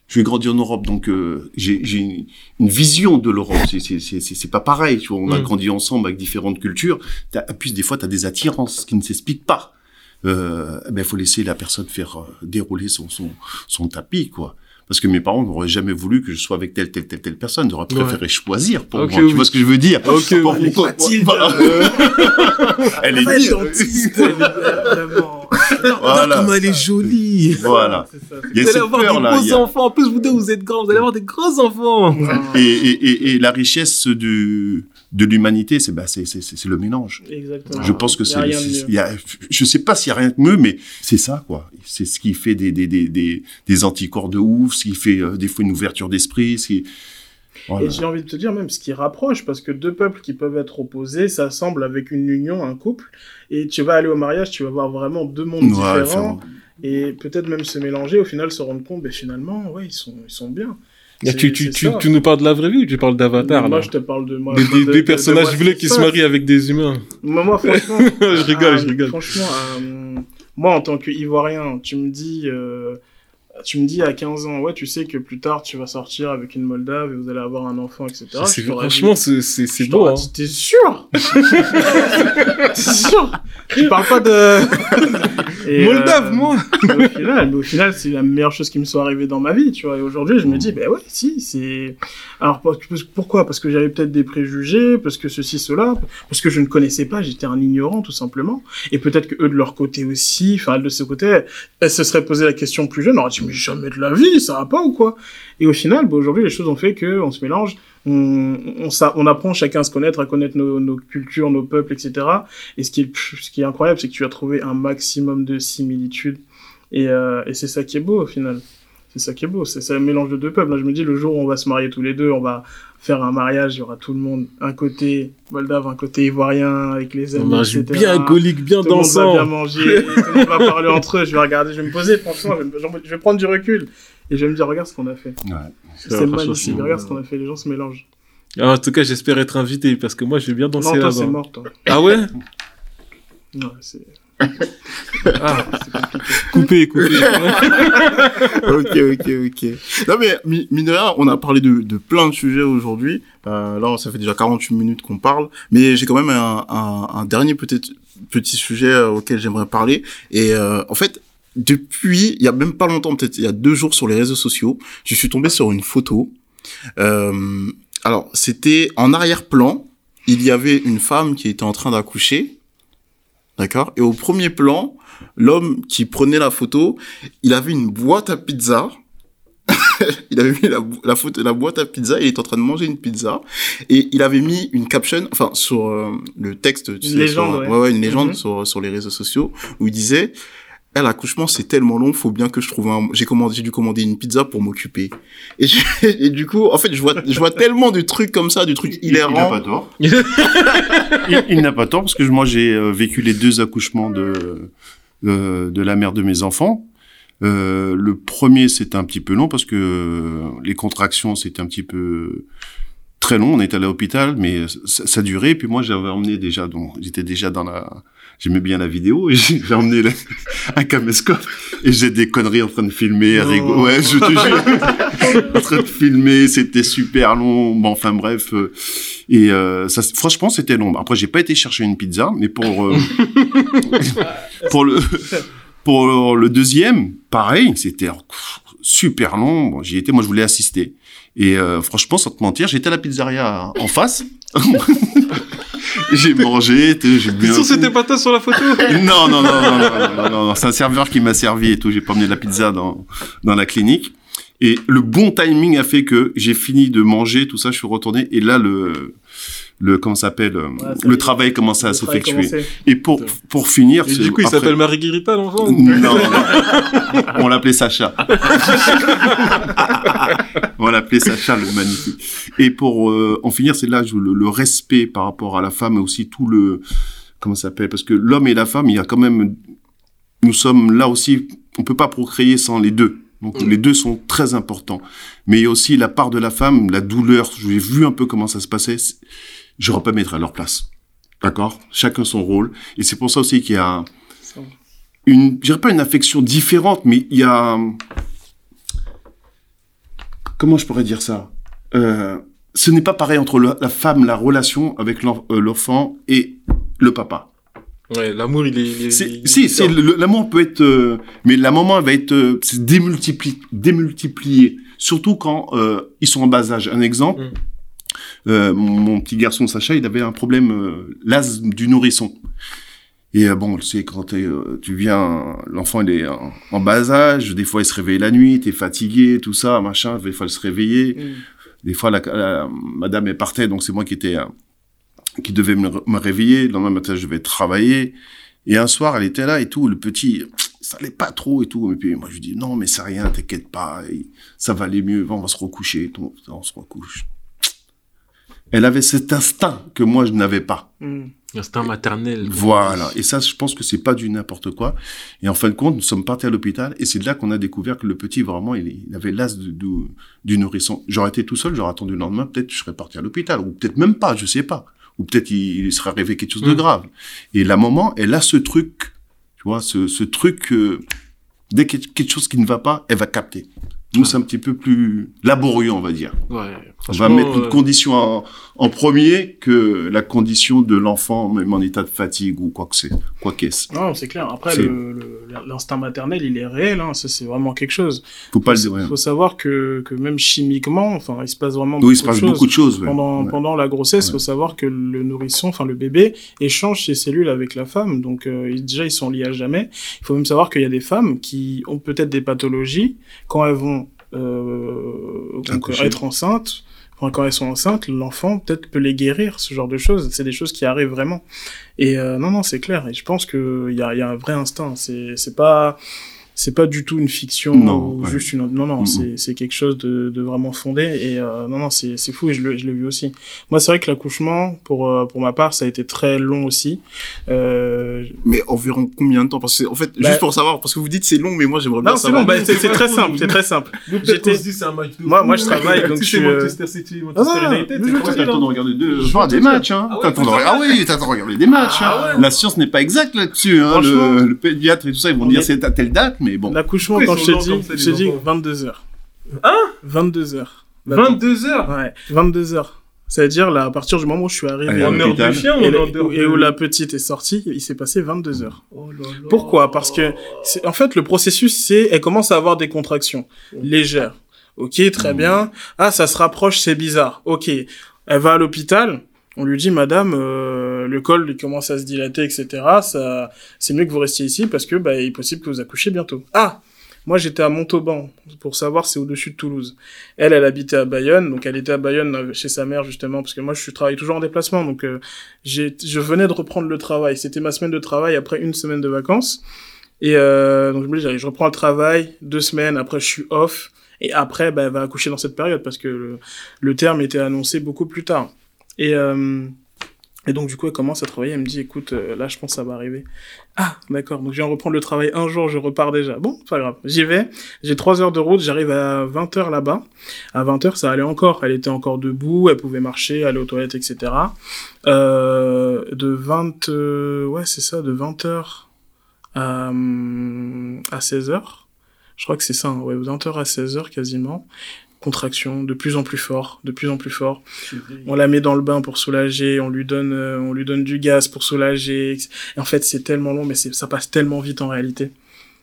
je vais grandir en Europe, donc euh, j'ai, j'ai une, une vision de l'Europe. C'est, c'est, c'est, c'est- c'est pas pareil, tu vois. On a Mm. grandi ensemble avec différentes cultures. Plus, des fois, tu as des attirances qui ne s'expliquent pas. Euh, ben, faut laisser la personne faire euh, dérouler son, son, son tapis, quoi. Parce que mes parents n'auraient jamais voulu que je sois avec telle, telle, telle, telle personne. Ils auraient préféré choisir pour moi. oui. Tu vois ce que je veux dire? Ok, Pour- oui. Mathilde, voilà. [laughs] [laughs] Elle est dentiste, [laughs] vraiment. Voilà. Comment elle est jolie. Voilà. Il y a Vous allez avoir peur des là. gros a- enfants. En plus, vous deux, vous êtes grands. Vous allez avoir des gros enfants. Et, et, et, et la richesse du, de l'humanité, c'est bah, c'est le mélange. Exactement. Je pense que c'est, je sais pas s'il y a rien de mieux, mais c'est ça quoi. C'est ce qui fait des des des des, des anticorps de ouf, ce qui fait euh, des fois une ouverture d'esprit, ce qui voilà. Et j'ai envie de te dire même ce qui rapproche, parce que deux peuples qui peuvent être opposés s'assemblent avec une union, un couple, et tu vas aller au mariage, tu vas voir vraiment deux mondes Ouais, différents, et peut-être même se mélanger, au final se rendre compte, ben finalement, ouais, ils sont, ils sont bien. Tu, tu, c'est tu, ça. tu nous parles de la vraie vie ou tu parles d'Avatar Moi, là je te parle de moi. Des, de- des, de- des de personnages moi, bleus qui se marient avec des humains. Moi, moi, [laughs] franchement, je rigole, je euh, rigole. Franchement, euh, moi, en tant qu'Ivoirien, tu me dis, euh, tu me dis à 15 ans, ouais, tu sais que plus tard, tu vas sortir avec une Moldave et vous allez avoir un enfant, etc. Franchement, c'est c'est- beau. Hein. T'es sûr? [laughs] T'es sûr? Tu parles pas de... [laughs] Et, Moldave, euh, moi mais au final, mais au final, c'est la meilleure chose qui me soit arrivée dans ma vie, tu vois. Et aujourd'hui, je me dis, ben ouais, si, c'est. Alors pour- pourquoi? Parce que j'avais peut-être des préjugés, parce que ceci, cela, parce que je ne connaissais pas, j'étais un ignorant, tout simplement. Et peut-être que eux de leur côté aussi, enfin, de ce côté, elles se seraient posé la question plus jeune, on aurait dit, mais jamais de la vie, ça va pas ou quoi? Et au final, ben, aujourd'hui, les choses ont fait que on se mélange, on, on, apprend chacun à se connaître, à connaître nos, nos cultures, nos peuples, etc. Et ce qui est, ce qui est incroyable, c'est que tu as trouvé un maximum de similitudes. Et, euh, et c'est ça qui est beau au final. C'est ça qui est beau. C'est ça le mélange de deux peuples. Là, je me dis, le jour où on va se marier tous les deux, on va faire un mariage, il y aura tout le monde. Un côté Moldave, un côté ivoirien, avec les amis, etc. bien alcoolique, bien Tout le monde va bien dansant. manger, tout le monde va parler [laughs] entre eux. Je vais regarder, je vais me poser, franchement, je vais, me- je vais prendre du recul. Et je vais me dire, regarde ce qu'on a fait. Ouais. C'est magnifique. c'est- Regarde ce qu'on a fait. Les gens se mélangent. Alors, en tout cas, j'espère être invité parce que moi, je vais bien danser Non, toi, c'est là-bas. mort, toi. Ah ouais [laughs] Non, c'est [laughs] Ah, c'est compliqué. coupé, coupé. [laughs] ok, ok, ok. Non mais mi- mine de rien, on a parlé de, de plein de sujets aujourd'hui. Euh, là, ça fait déjà 48 minutes qu'on parle, mais j'ai quand même un, un, un dernier peut-être petit sujet euh, auquel j'aimerais parler. Et euh, en fait, depuis, il y a même pas longtemps, peut-être il y a deux jours sur les réseaux sociaux, je suis tombé sur une photo. Euh, alors, c'était en arrière-plan, il y avait une femme qui était en train d'accoucher, d'accord? Et au premier plan, l'homme qui prenait la photo, il avait une boîte à pizza. [laughs] il avait mis la, la photo, la boîte à pizza, il était en train de manger une pizza, et il avait mis une caption, enfin sur euh, le texte, tu Une sais, légende, sur, ouais. une légende Mhm. sur sur les réseaux sociaux où il disait, eh, l'accouchement c'est tellement long, faut bien que je trouve un, j'ai commandé, j'ai dû commander une pizza pour m'occuper. Et, je- [laughs] et du coup, en fait, je vois, je vois tellement de trucs comme ça, de trucs Il, il n'a pas tort. [laughs] il il n'a pas tort parce que moi j'ai euh, vécu les deux accouchements de euh, de la mère de mes enfants. Euh, le premier c'était un petit peu long parce que euh, les contractions c'était un petit peu très long. On était à l'hôpital, mais ça, ça durait. Puis moi j'avais emmené déjà, donc j'étais déjà dans la, j'aimais bien la vidéo et [laughs] j'ai emmené un caméscope et j'ai des conneries en train de filmer, à. Ouais, je te jure, [laughs] en train de filmer, c'était super long. Bon, enfin bref. euh, et euh, ça, franchement, c'était long. Après, j'ai pas été chercher une pizza, mais pour euh, [laughs] pour le pour le deuxième, pareil, c'était super long. Bon, j'y étais, moi je voulais assister. Et euh, franchement, sans te mentir, j'étais à la pizzeria en face. J'ai mangé, j'ai un sûr c'était pas toi sur la photo [laughs] Non, non, non, non, non, non, non, non, c'est un serveur qui m'a servi et tout. J'ai pas emmené de la pizza dans, dans la clinique. Et le bon timing a fait que j'ai fini de manger, tout ça, je suis retourné. Et là, le, le, comment s'appelle, euh, le travail commençait à s'effectuer. Et pour, pour finir, Et du coup, il après- s'appelle Marguerita, l'enfant non, non. on l'appelait Sacha. on l'appelait Sacha le magnifique. Et pour euh, en finir, c'est là où le, le respect par rapport à la femme et aussi tout le comment ça s'appelle parce que l'homme et la femme, il y a quand même nous sommes là aussi, on peut pas procréer sans les deux. Donc les deux sont très importants. Mais il y a aussi la part de la femme, la douleur. J'ai vu un peu comment ça se passait. J'aurais pas mettre à leur place. D'accord? Chacun son rôle. Et c'est pour ça aussi qu'il y a une, je dirais pas une affection différente, mais il y a, comment je pourrais dire ça? Euh, Ce n'est pas pareil entre le- la femme, la relation avec euh, l'enfant et le papa. Ouais, l'amour, il est. il est- C'est- il est Si, le- l'amour peut être, euh, mais la maman elle va être euh, c'est démultipli, démultiplié, surtout quand euh, ils sont en bas âge. Un exemple, Mm. Euh, mon, petit garçon Sacha, il avait un problème, euh, l'asthme du nourrisson. Et euh, bon, tu sais, quand tu viens, l'enfant il est en, en bas âge, des fois il se réveille la nuit, t'es fatigué, tout ça, machin, des fois il se réveiller. Mm. Des fois, la, la- madame elle partait, donc c'est moi qui étais, euh, qui devais me, me réveiller. Le lendemain matin, je devais travailler. Et un soir, elle était là et tout. Le petit, ça allait pas trop et tout. Et puis moi, je lui dis non, mais c'est rien, t'inquiète pas, ça va aller mieux. On va se recoucher. On se recouche. Elle avait cet instinct que moi je n'avais pas. Mm. Instinct maternel. Voilà. Et ça, je pense que c'est pas du n'importe quoi. Et en fin de compte, nous sommes partis à l'hôpital et c'est là qu'on a découvert que le petit, vraiment, il, il avait l'as de- du nourrisson. J'aurais été tout seul, j'aurais attendu le lendemain, peut-être je serais parti à l'hôpital. Ou peut-être même pas, je sais pas. Ou peut-être il, il serait arrivé quelque chose de Mm. grave. Et la maman, elle a ce truc, tu vois, ce, ce truc, euh, dès qu'il y a quelque chose qui ne va pas, elle va capter. Nous, c'est un petit peu plus laborieux, on va dire. Ouais. On va mettre une euh, condition en, en premier que la condition de l'enfant, même en état de fatigue ou quoi que c'est, quoi qu'est-ce. Non, c'est clair. Après, l'instinct maternel, il est réel. Hein. Ça, c'est vraiment quelque chose. Faut pas le dire. faut savoir que, que même chimiquement, enfin, il se passe vraiment Oui, il se beaucoup passe de choses. beaucoup de choses. ouais. Pendant, Ouais. pendant la grossesse, il faut savoir que le nourrisson, enfin le bébé, échange ses cellules avec la femme. Donc euh, déjà, ils sont liés à jamais. Il faut même savoir qu'il y a des femmes qui ont peut-être des pathologies quand elles vont donc, Accoucher. être enceintes. Enfin, quand elles sont enceintes, l'enfant peut-être peut les guérir, ce genre de choses. C'est des choses qui arrivent vraiment. Et euh, non, non, c'est clair. Et je pense que il y a, y a un vrai instinct. C'est, c'est pas, c'est pas du tout une fiction Non, ou ouais. juste une. Non, non, Mhm. c'est, c'est quelque chose de, de vraiment fondé. Et euh, non, non, c'est, c'est fou. Et je, le- je l'ai vu aussi. Moi, c'est vrai que l'accouchement, pour euh, pour ma part, ça a été très long aussi. Euh, Mais environ combien de temps? Parce que, en fait, Bah- juste pour savoir, parce que vous dites c'est long, mais moi j'aimerais bien non, c'est savoir. bon. Bah, c'est, très simple. C'est très simple. J'étais- Moi- moi, je travaille, donc [laughs] je c'est suis, Manchester City, Manchester Ah, United, t'attends de regarder deux, Je voir veux des matchs, hein. Ah T'attends de ah oui, t'attends de regarder des matchs, hein. Ah ouais. La science n'est pas exacte là-dessus, hein. Le, pédiatre et tout ça, ils vont On dire est- c'est à telle date, mais bon. L'accouchement, quand je comme ça, je t'ai les dit enfants 22 heures. Hein? 22 heures. 22 heures? Ouais, 22 heures. C'est-à-dire, là, à partir du moment où je suis arrivé En heure de chien ou et, de... et où la petite est sortie, il s'est passé 22 heures. Oh là là. Pourquoi? Parce que, en fait, le processus, c'est, elle commence à avoir des contractions légères. Ok, très Mmh. bien. Ah, ça se rapproche, c'est bizarre. Ok, elle va à l'hôpital. On lui dit, Madame, euh, le col commence à se dilater, etc. Ça, c'est mieux que vous restiez ici parce que, bah, il est possible que vous accouchiez bientôt. Ah, moi j'étais à Montauban pour savoir c'est au-dessus de Toulouse. Elle, elle habitait à Bayonne, donc elle était à Bayonne euh, chez sa mère justement parce que moi je travaille toujours en déplacement, donc euh, j'ai, je venais de reprendre le travail. C'était ma semaine de travail après une semaine de vacances. Et euh, donc je me dis, je reprends le travail, deux semaines, après je suis off, et après, bah, elle va accoucher dans cette période, parce que le, le terme était annoncé beaucoup plus tard. Et, euh, et donc du coup, elle commence à travailler, elle me dit, écoute, euh, là, je pense que ça va arriver. Ah, d'accord, donc je viens reprendre le travail un jour, je repars déjà. Bon, pas grave, j'y vais, j'ai trois heures de route, j'arrive à 20 heures là-bas. À 20 heures, ça allait encore, elle était encore debout, elle pouvait marcher, aller aux toilettes, etc. Euh, de 20, euh, ouais, c'est ça, de 20 heures à, hum, à 16 heures. Je crois que c'est ça, hein, ouais, 20 heures à 16 heures quasiment. Contraction de plus en plus fort, de plus en plus fort. On la met dans le bain pour soulager, on lui donne, euh, on lui donne du gaz pour soulager. Et en fait, c'est tellement long, mais c'est- ça passe tellement vite en réalité.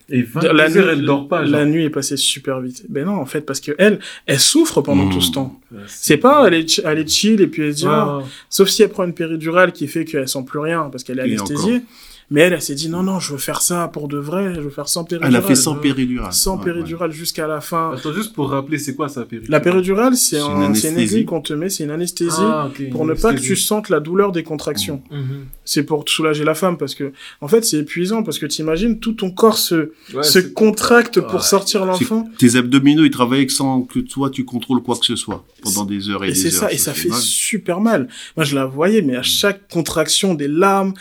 Et 20 la nuit, elle dort pas. la nuit est passée super vite. Ben non, en fait, parce que elle, elle souffre pendant Mmh. tout ce temps. Ouais, C'est pas elle est, elle est chill et puis elle se dit, ah, sauf si elle prend une péridurale qui fait qu'elle sent plus rien parce qu'elle est Et anesthésiée. Mais elle, elle s'est dit, non, non, je veux faire ça pour de vrai, je veux faire sans péridurale. Elle a fait sans péridurale. Sans Ouais, péridurale jusqu'à la fin. Attends, juste pour rappeler, c'est quoi ça, péridurale? La péridurale, c'est C'est une un, c'est une anesthésie. aiguille qu'on te met, c'est une anesthésie Ah, pour une ne pas que tu sentes la douleur des contractions. Mhm. C'est pour soulager la femme parce que, en fait, c'est épuisant parce que t'imagines tout ton corps se, Ouais, se c'est- contracte pour sortir l'enfant. Tes abdominaux, ils travaillent sans que toi, tu contrôles quoi que ce soit pendant des heures et, Et des c'est heures. ça, et ça fait mal. super mal. Moi, je la voyais, mais à chaque contraction, des larmes,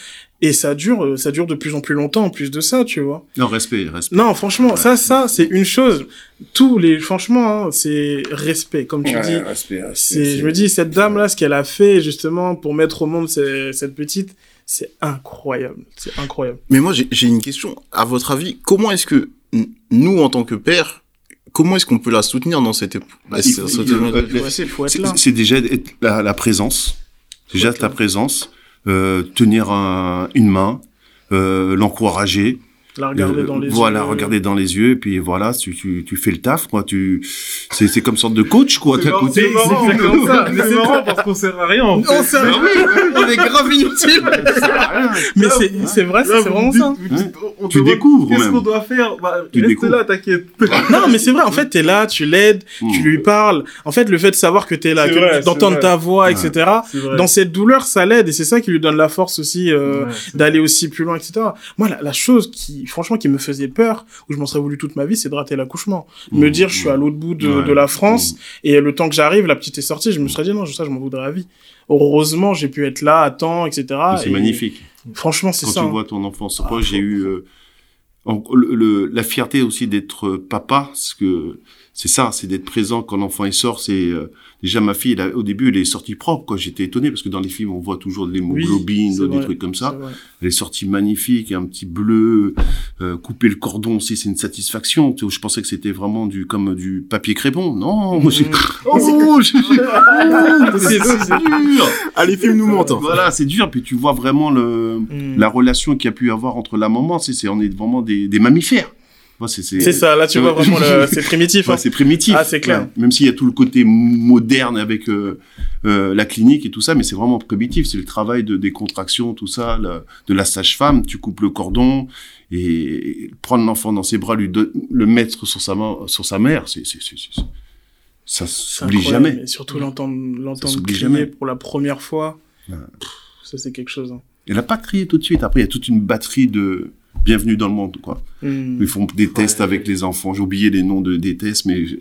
et ça dure, euh, ça dure de plus en plus longtemps en plus de ça, tu vois. Non, respect, respect. Non, franchement, Ouais. ça, ça, c'est une chose. Tous les, franchement, hein, c'est respect, comme tu dis. respect, respect, C'est, je me dis, cette dame-là, ce qu'elle a fait, justement, pour mettre au monde cette petite, c'est incroyable. C'est incroyable. Mais moi, j'ai une question. À votre avis, comment est-ce que nous, en tant que pères, comment est-ce qu'on peut la soutenir dans cette époque? Bah, Ouais, c'est, là. Déjà être la, la présence. Déjà ta là. présence, tenir un- une main, euh, l'encourager. La regarder Euh, dans les voilà, yeux. regarder dans les yeux, et puis voilà, tu, tu, tu fais le taf, quoi. Tu, c'est, c'est comme sorte de coach, quoi. C'est T'as marrant, côté. c'est marrant, c'est exactement ça. Mais c'est marrant parce qu'on sert à rien, en fait. On sait rien. On est grave inutile. [laughs] Mais c'est, c'est vrai, c'est Là, c'est vous vraiment ça. Tu découvres Qu'est-ce même. qu'on doit faire Bah, Tu Reste découvres. là, t'inquiète. [laughs] Non, mais c'est vrai. En fait, t'es là, tu l'aides, Mm. tu lui parles. En fait, le fait de savoir que t'es là, d'entendre ta voix, etc. Dans cette douleur, ça l'aide et c'est ça qui lui donne la force aussi euh, d'aller aussi plus loin, etc. Moi, la chose qui, franchement, qui me faisait peur, où je m'en serais voulu toute ma vie, c'est de rater l'accouchement. Me Mm, dire, je suis à l'autre bout de, Ouais. de la France et le temps que j'arrive, la petite est sortie, je me serais dit non, ça, je m'en voudrais à vie. Heureusement, j'ai pu être là à temps, etc. C'est Et magnifique. Franchement, c'est Quand ça. tu hein. vois ton enfant. C'est Ah, quoi, j'ai eu euh, en- le, le- la fierté aussi d'être papa, parce que c'est ça, c'est d'être présent quand l'enfant il sort. C'est euh, déjà ma fille, elle a- au début, elle est sortie propre. Quoi, j'étais étonné parce que dans les films, on voit toujours de l'hémoglobine, c'est des vrai, trucs comme ça. Elle est sortie magnifique, un petit bleu, euh, couper le cordon aussi, c'est une satisfaction. Tu sais, Je pensais que c'était vraiment du comme du papier crépon. Non, moi, j'ai- oh, j'ai- [laughs] C'est- dur. Ah, les films nous mentent. Voilà, c'est dur. Puis tu vois vraiment le Mm. la relation qu'il y a pu avoir entre la maman, c'est, c'est on est vraiment des, des mammifères. C'est, ça, là, tu vois [laughs] vraiment le, c'est primitif. Ouais, hein. c'est primitif. Ah, c'est clair. Ouais. Même s'il y a tout le côté moderne avec euh, euh, la clinique et tout ça, mais c'est vraiment primitif. C'est le travail de des contractions, tout ça, la- de la sage-femme. Tu coupes le cordon et prendre l'enfant dans ses bras, lui le mettre sur sa main, sur sa mère, c'est, ça s'oublie jamais. Et surtout l'entendre, l'entendre crier jamais. pour la première fois. Ouais. Pff, ça, c'est quelque chose. hein. Elle a pas crié tout de suite. Après, il y a toute une batterie de bienvenue dans le monde, quoi. Mm. Ils font des tests avec les enfants. J'ai oublié les noms de, des tests, mais je-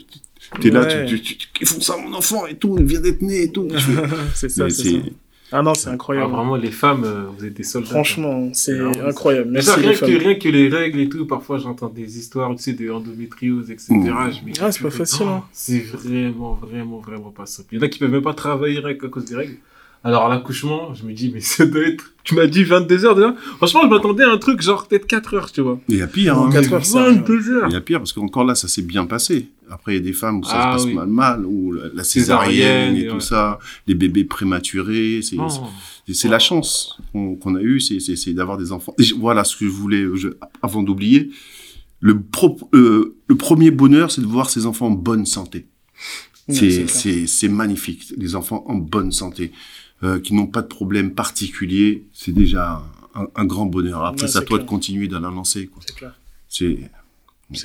t'es là, Ouais. tu, tu, tu- ils font ça, mon enfant, et tout, il vient d'être né, et tout. [laughs] C'est ça, c'est. Ah non, c'est Ah, incroyable. vraiment, les femmes, euh, vous êtes des soldats. Franchement, c'est incroyable. Merci ça, les rien, que, femmes. rien que les règles et tout, parfois j'entends des histoires, tu sais, de endométriose, etc. Mmh. Je Ah, c'est pas facile, hein. C'est vraiment, vraiment, vraiment pas simple. Il y en a qui peuvent même pas travailler qu'à cause des règles. Alors, à l'accouchement, je me dis, mais ça doit être. Tu m'as dit 22 heures déjà Franchement, je m'attendais à un truc genre peut-être 4 heures, tu vois. Il y a pire, hein. quatre heures, ça, 22 heures Il y a pire, parce qu'encore là, ça s'est bien passé. Après, il y a des femmes où ça Ah, se passe oui. mal, mal, ou la, la Césarienne, césarienne et et tout ça, les bébés prématurés, c'est, Non. c'est, la chance qu'on, a eue, c'est, c'est, c'est d'avoir des enfants. Et voilà ce que je voulais, je- avant d'oublier. Le, pro, euh, le premier bonheur, c'est de voir ses enfants en bonne santé. C'est magnifique. Les enfants en bonne santé, euh, qui n'ont pas de problème particulier, c'est déjà un, un grand bonheur. Après, c'est à toi clair. de continuer dans la lancée. Quoi. C'est clair. C'est...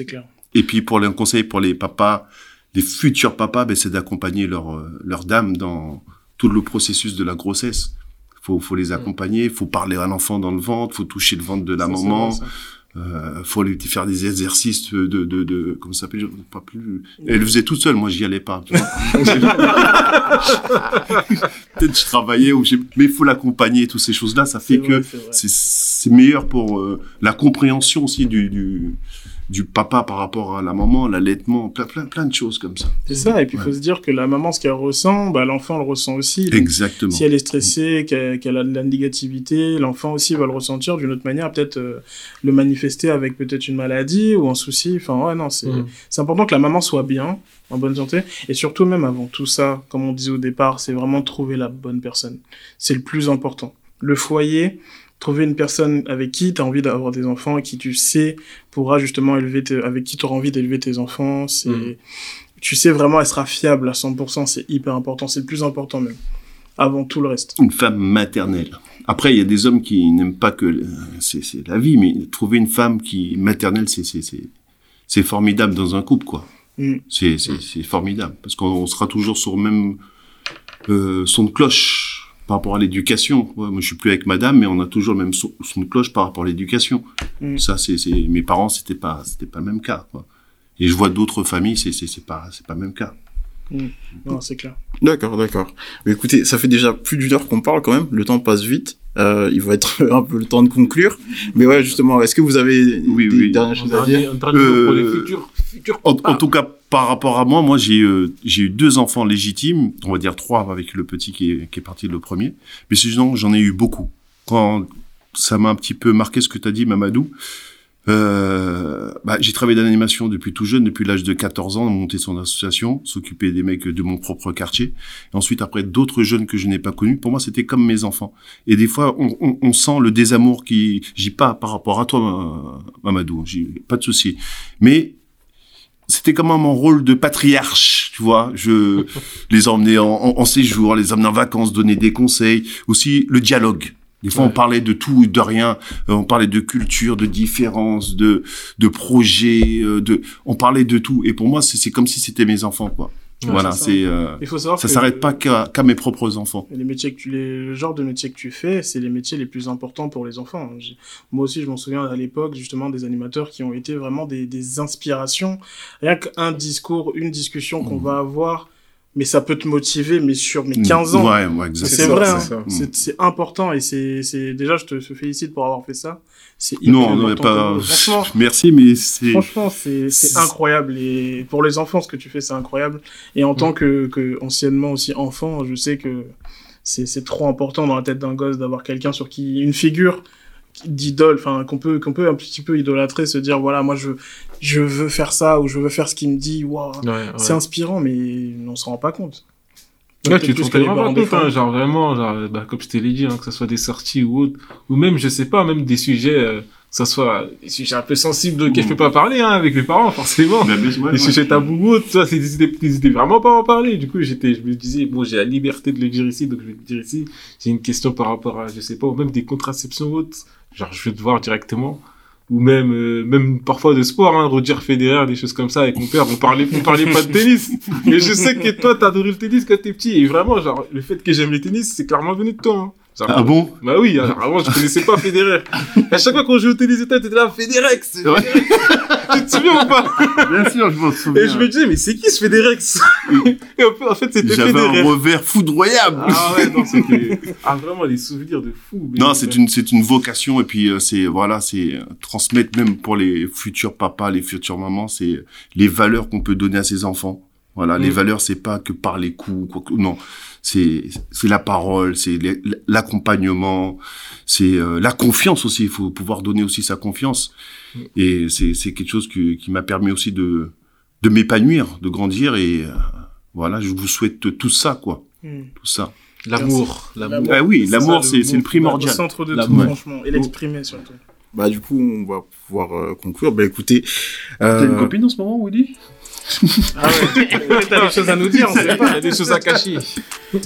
Clair. Et puis, pour les un conseil pour les papas, les futurs papas, ben, c'est d'accompagner leur, euh, leur dame dans tout le processus de la grossesse. Faut, faut les accompagner, faut parler à l'enfant dans le ventre, faut toucher le ventre de la Ça, maman. Euh, faut lui faire des exercices de, de, de, de comment ça s'appelle, je- pas plus. Elle le faisait toute seule, moi j'y allais pas. tu vois. [laughs] [laughs] Peut-être je travaillais ou mais il faut l'accompagner, toutes ces choses-là, ça C'est fait que vrai, c'est meilleur pour euh, la compréhension aussi du, du, du papa par rapport à la maman, l'allaitement, plein, plein, plein de choses comme ça. C'est ça. Et puis, il faut se dire que la maman, ce qu'elle ressent, bah, l'enfant le ressent aussi. Donc, Exactement. Si elle est stressée, qu'elle qu'elle a de la négativité, l'enfant aussi va le ressentir d'une autre manière, peut-être euh, le manifester avec peut-être une maladie ou un souci. Enfin, ouais, non, c'est Mmh. c'est important que la maman soit bien, en bonne santé. Et surtout, même avant tout ça, comme on disait au départ, c'est vraiment trouver la bonne personne. C'est le plus important. Le foyer, trouver une personne avec qui tu as envie d'avoir des enfants et qui tu sais pourra justement élever tes, avec qui tu auras envie d'élever tes enfants. C'est, Mm. tu sais vraiment, elle sera fiable à 100%. C'est hyper important. C'est le plus important même. Avant tout le reste. Une femme maternelle. Après, il y a des hommes qui n'aiment pas que euh, c'est c'est la vie, mais trouver une femme qui maternelle, c'est c'est c'est c'est formidable dans un couple, quoi. Mm. C'est c'est c'est formidable parce qu'on on sera toujours sur le même euh, son de cloche par rapport à l'éducation. Ouais, moi, je suis plus avec madame, mais on a toujours le même son, son de cloche par rapport à l'éducation. Mm. Ça, c'est mes parents, c'était pas c'était pas le même cas, quoi. Et je vois d'autres familles, c'est c'est c'est pas c'est pas le même cas. Non, c'est clair. D'accord, d'accord. Mais écoutez, ça fait déjà plus d'une heure qu'on parle quand même. Le temps passe vite. Euh, il va être [laughs] un peu le temps de conclure. Mais ouais, justement, est-ce que vous avez Oui, des oui. dernières choses à dire mot pour les Euh, futurs, futurs En, en tout cas, par rapport à moi, moi j'ai euh, j'ai eu deux enfants légitimes, on va dire trois avec le petit qui est, qui est parti le premier. Mais sinon, j'en ai eu beaucoup. Quand ça m'a un petit peu marqué ce que tu as dit, Mamadou. Euh, bah, j'ai travaillé dans l'animation depuis tout jeune, depuis l'âge de 14 ans, monter son association, s'occuper des mecs de mon propre quartier. Et ensuite, après, d'autres jeunes que je n'ai pas connus. Pour moi, c'était comme mes enfants. Et des fois, on, on, on sent le désamour qui... J'y pas par rapport à toi, Ma- Mamadou. J'ai pas de souci. Mais c'était comme mon rôle de patriarche, tu vois. Je [laughs] les emmenais en, en, en séjour, les emmenais en vacances, donner des conseils. Aussi, le dialogue. Des fois, on parlait de tout et de rien. Euh, on parlait de culture, de différence, de de projets, euh, de. On parlait de tout. Et pour moi, c'est c'est comme si c'était mes enfants, quoi. Ouais, voilà, c'est euh, Il faut savoir ça s'arrête pas qu'à mes propres enfants. les métiers que tu, les, le genre de métier que tu fais, c'est les métiers les plus importants pour les enfants. Moi aussi, je m'en souviens à l'époque, justement, des animateurs qui ont été vraiment des, des inspirations. Rien qu'un discours, une discussion qu'on Mhm. va avoir, mais ça peut te motiver, mais sur mes 15 ans. Ouais. C'est vrai, c'est hein. ça. c'est important et c'est c'est- déjà je te félicite pour avoir fait ça. Non, non, pas. Franchement, [laughs] Merci, mais c'est. Franchement, c'est c'est c'est- incroyable. Et pour les enfants, ce que tu fais, c'est incroyable. Et en tant que, que anciennement aussi enfant, je sais que c'est c'est trop important dans la tête d'un gosse d'avoir quelqu'un sur qui une figure d'idole, enfin qu'on peut qu'on peut un petit peu idolâtrer, se dire voilà moi je je veux faire ça ou je veux faire ce qu'il me dit. Ouais, ouais. c'est inspirant, mais on s'en rend pas compte. Ouais, Peut-être tu te rends pas des compte, hein, genre vraiment, genre, bah, comme je te l'ai dit, hein, que ce soit des sorties ou autre, ou même, je sais pas, même des sujets, euh, que ce soit des sujets un peu sensibles auxquels je peux pas parler, hein, avec mes parents, forcément. Mais ouais, Les ouais. sujets tabous ou autres, ça, c'est des idées, des vraiment pas à en parler. Du coup, j'étais, je me disais, bon, j'ai la liberté de le dire ici, donc je vais le dire ici. J'ai une question par rapport à, je sais pas, ou même des contraceptions ou autres. Genre, je vais te voir directement. Ou même, euh, même parfois de sport, hein, Roger Federer, des choses comme ça, avec mon père, on parlait, on parlait pas de tennis. Mais je sais que toi, t'as adoré le tennis quand t'es petit. Et vraiment, genre, le fait que j'aime le tennis, c'est clairement venu de toi, hein. Ah bon Bah oui, avant, je connaissais pas Federer. [laughs] À chaque fois qu'on jouait au tennis, et t'étais là, Federex! Ouais. tu te souviens ou pas? [laughs] Bien sûr, je m'en souviens. Et je me disais, mais c'est qui ce Federex Et en fait, c'était J'avais Federer. un revers foudroyable. Ah ouais, non, c'était... Ah, vraiment, des souvenirs de fou. Non, c'est une c'est une vocation et puis euh, c'est voilà, c'est euh, transmettre même pour les futurs papas, les futures mamans, c'est les valeurs qu'on peut donner à ses enfants. Voilà, les Mm. valeurs c'est pas que par les coups quoi que- non, c'est c'est la parole, c'est l'accompagnement, c'est euh, la confiance aussi, il faut pouvoir donner aussi sa confiance. Mm. Et c'est c'est quelque chose que, qui m'a permis aussi de de m'épanouir, de grandir et euh, voilà, je vous souhaite tout ça quoi, Hmm. tout ça. L'amour, l'amour. Ah oui, C'est l'amour c'est c'est le Au primordial. centre de tout, franchement. Et l'exprimer surtout. Bah du coup, on va pouvoir euh, conclure. Bah écoutez, T'as une euh, copine en ce moment, Willy? Ah ouais, [laughs] t'as des choses à nous dire, on sait Il y pas. a des choses à cacher.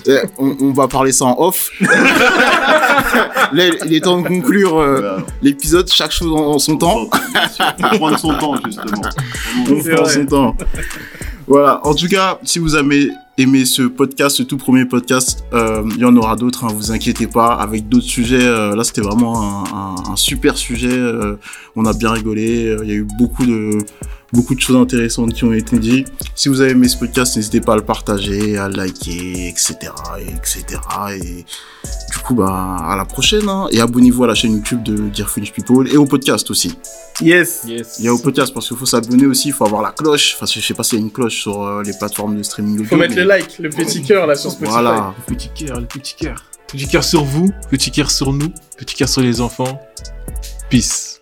eh, on, on va parler ça en off. [laughs] Là, il est temps de conclure euh, l'épisode, chaque chose en, en son temps. Prendre son temps, justement. On prend son temps. Voilà. En tout cas, si vous avez aimé ce podcast, ce tout premier podcast, euh, il y en aura d'autres. Hein, vous inquiétez pas. Avec d'autres sujets. euh, là, c'était vraiment un, un- un super sujet. euh, on a bien rigolé. euh, Il y a eu beaucoup de beaucoup de choses intéressantes qui ont été dites. Si vous avez aimé ce podcast, n'hésitez pas à le partager, à le liker, etc., etc. Et du coup, bah, à la prochaine. hein. et abonnez-vous à la chaîne YouTube de Dear French People et au podcast aussi. Yes. Yes. Il y a au podcast parce qu'il faut s'abonner aussi, il faut avoir la cloche. Enfin, je sais pas s'il y a une cloche sur euh, les plateformes de streaming audio. Faut mettre mais- le like, le petit cœur là sur Spotify. Voilà. Le petit cœur, le petit cœur. Petit cœur sur vous, petit cœur sur nous, petit cœur sur les enfants. Peace.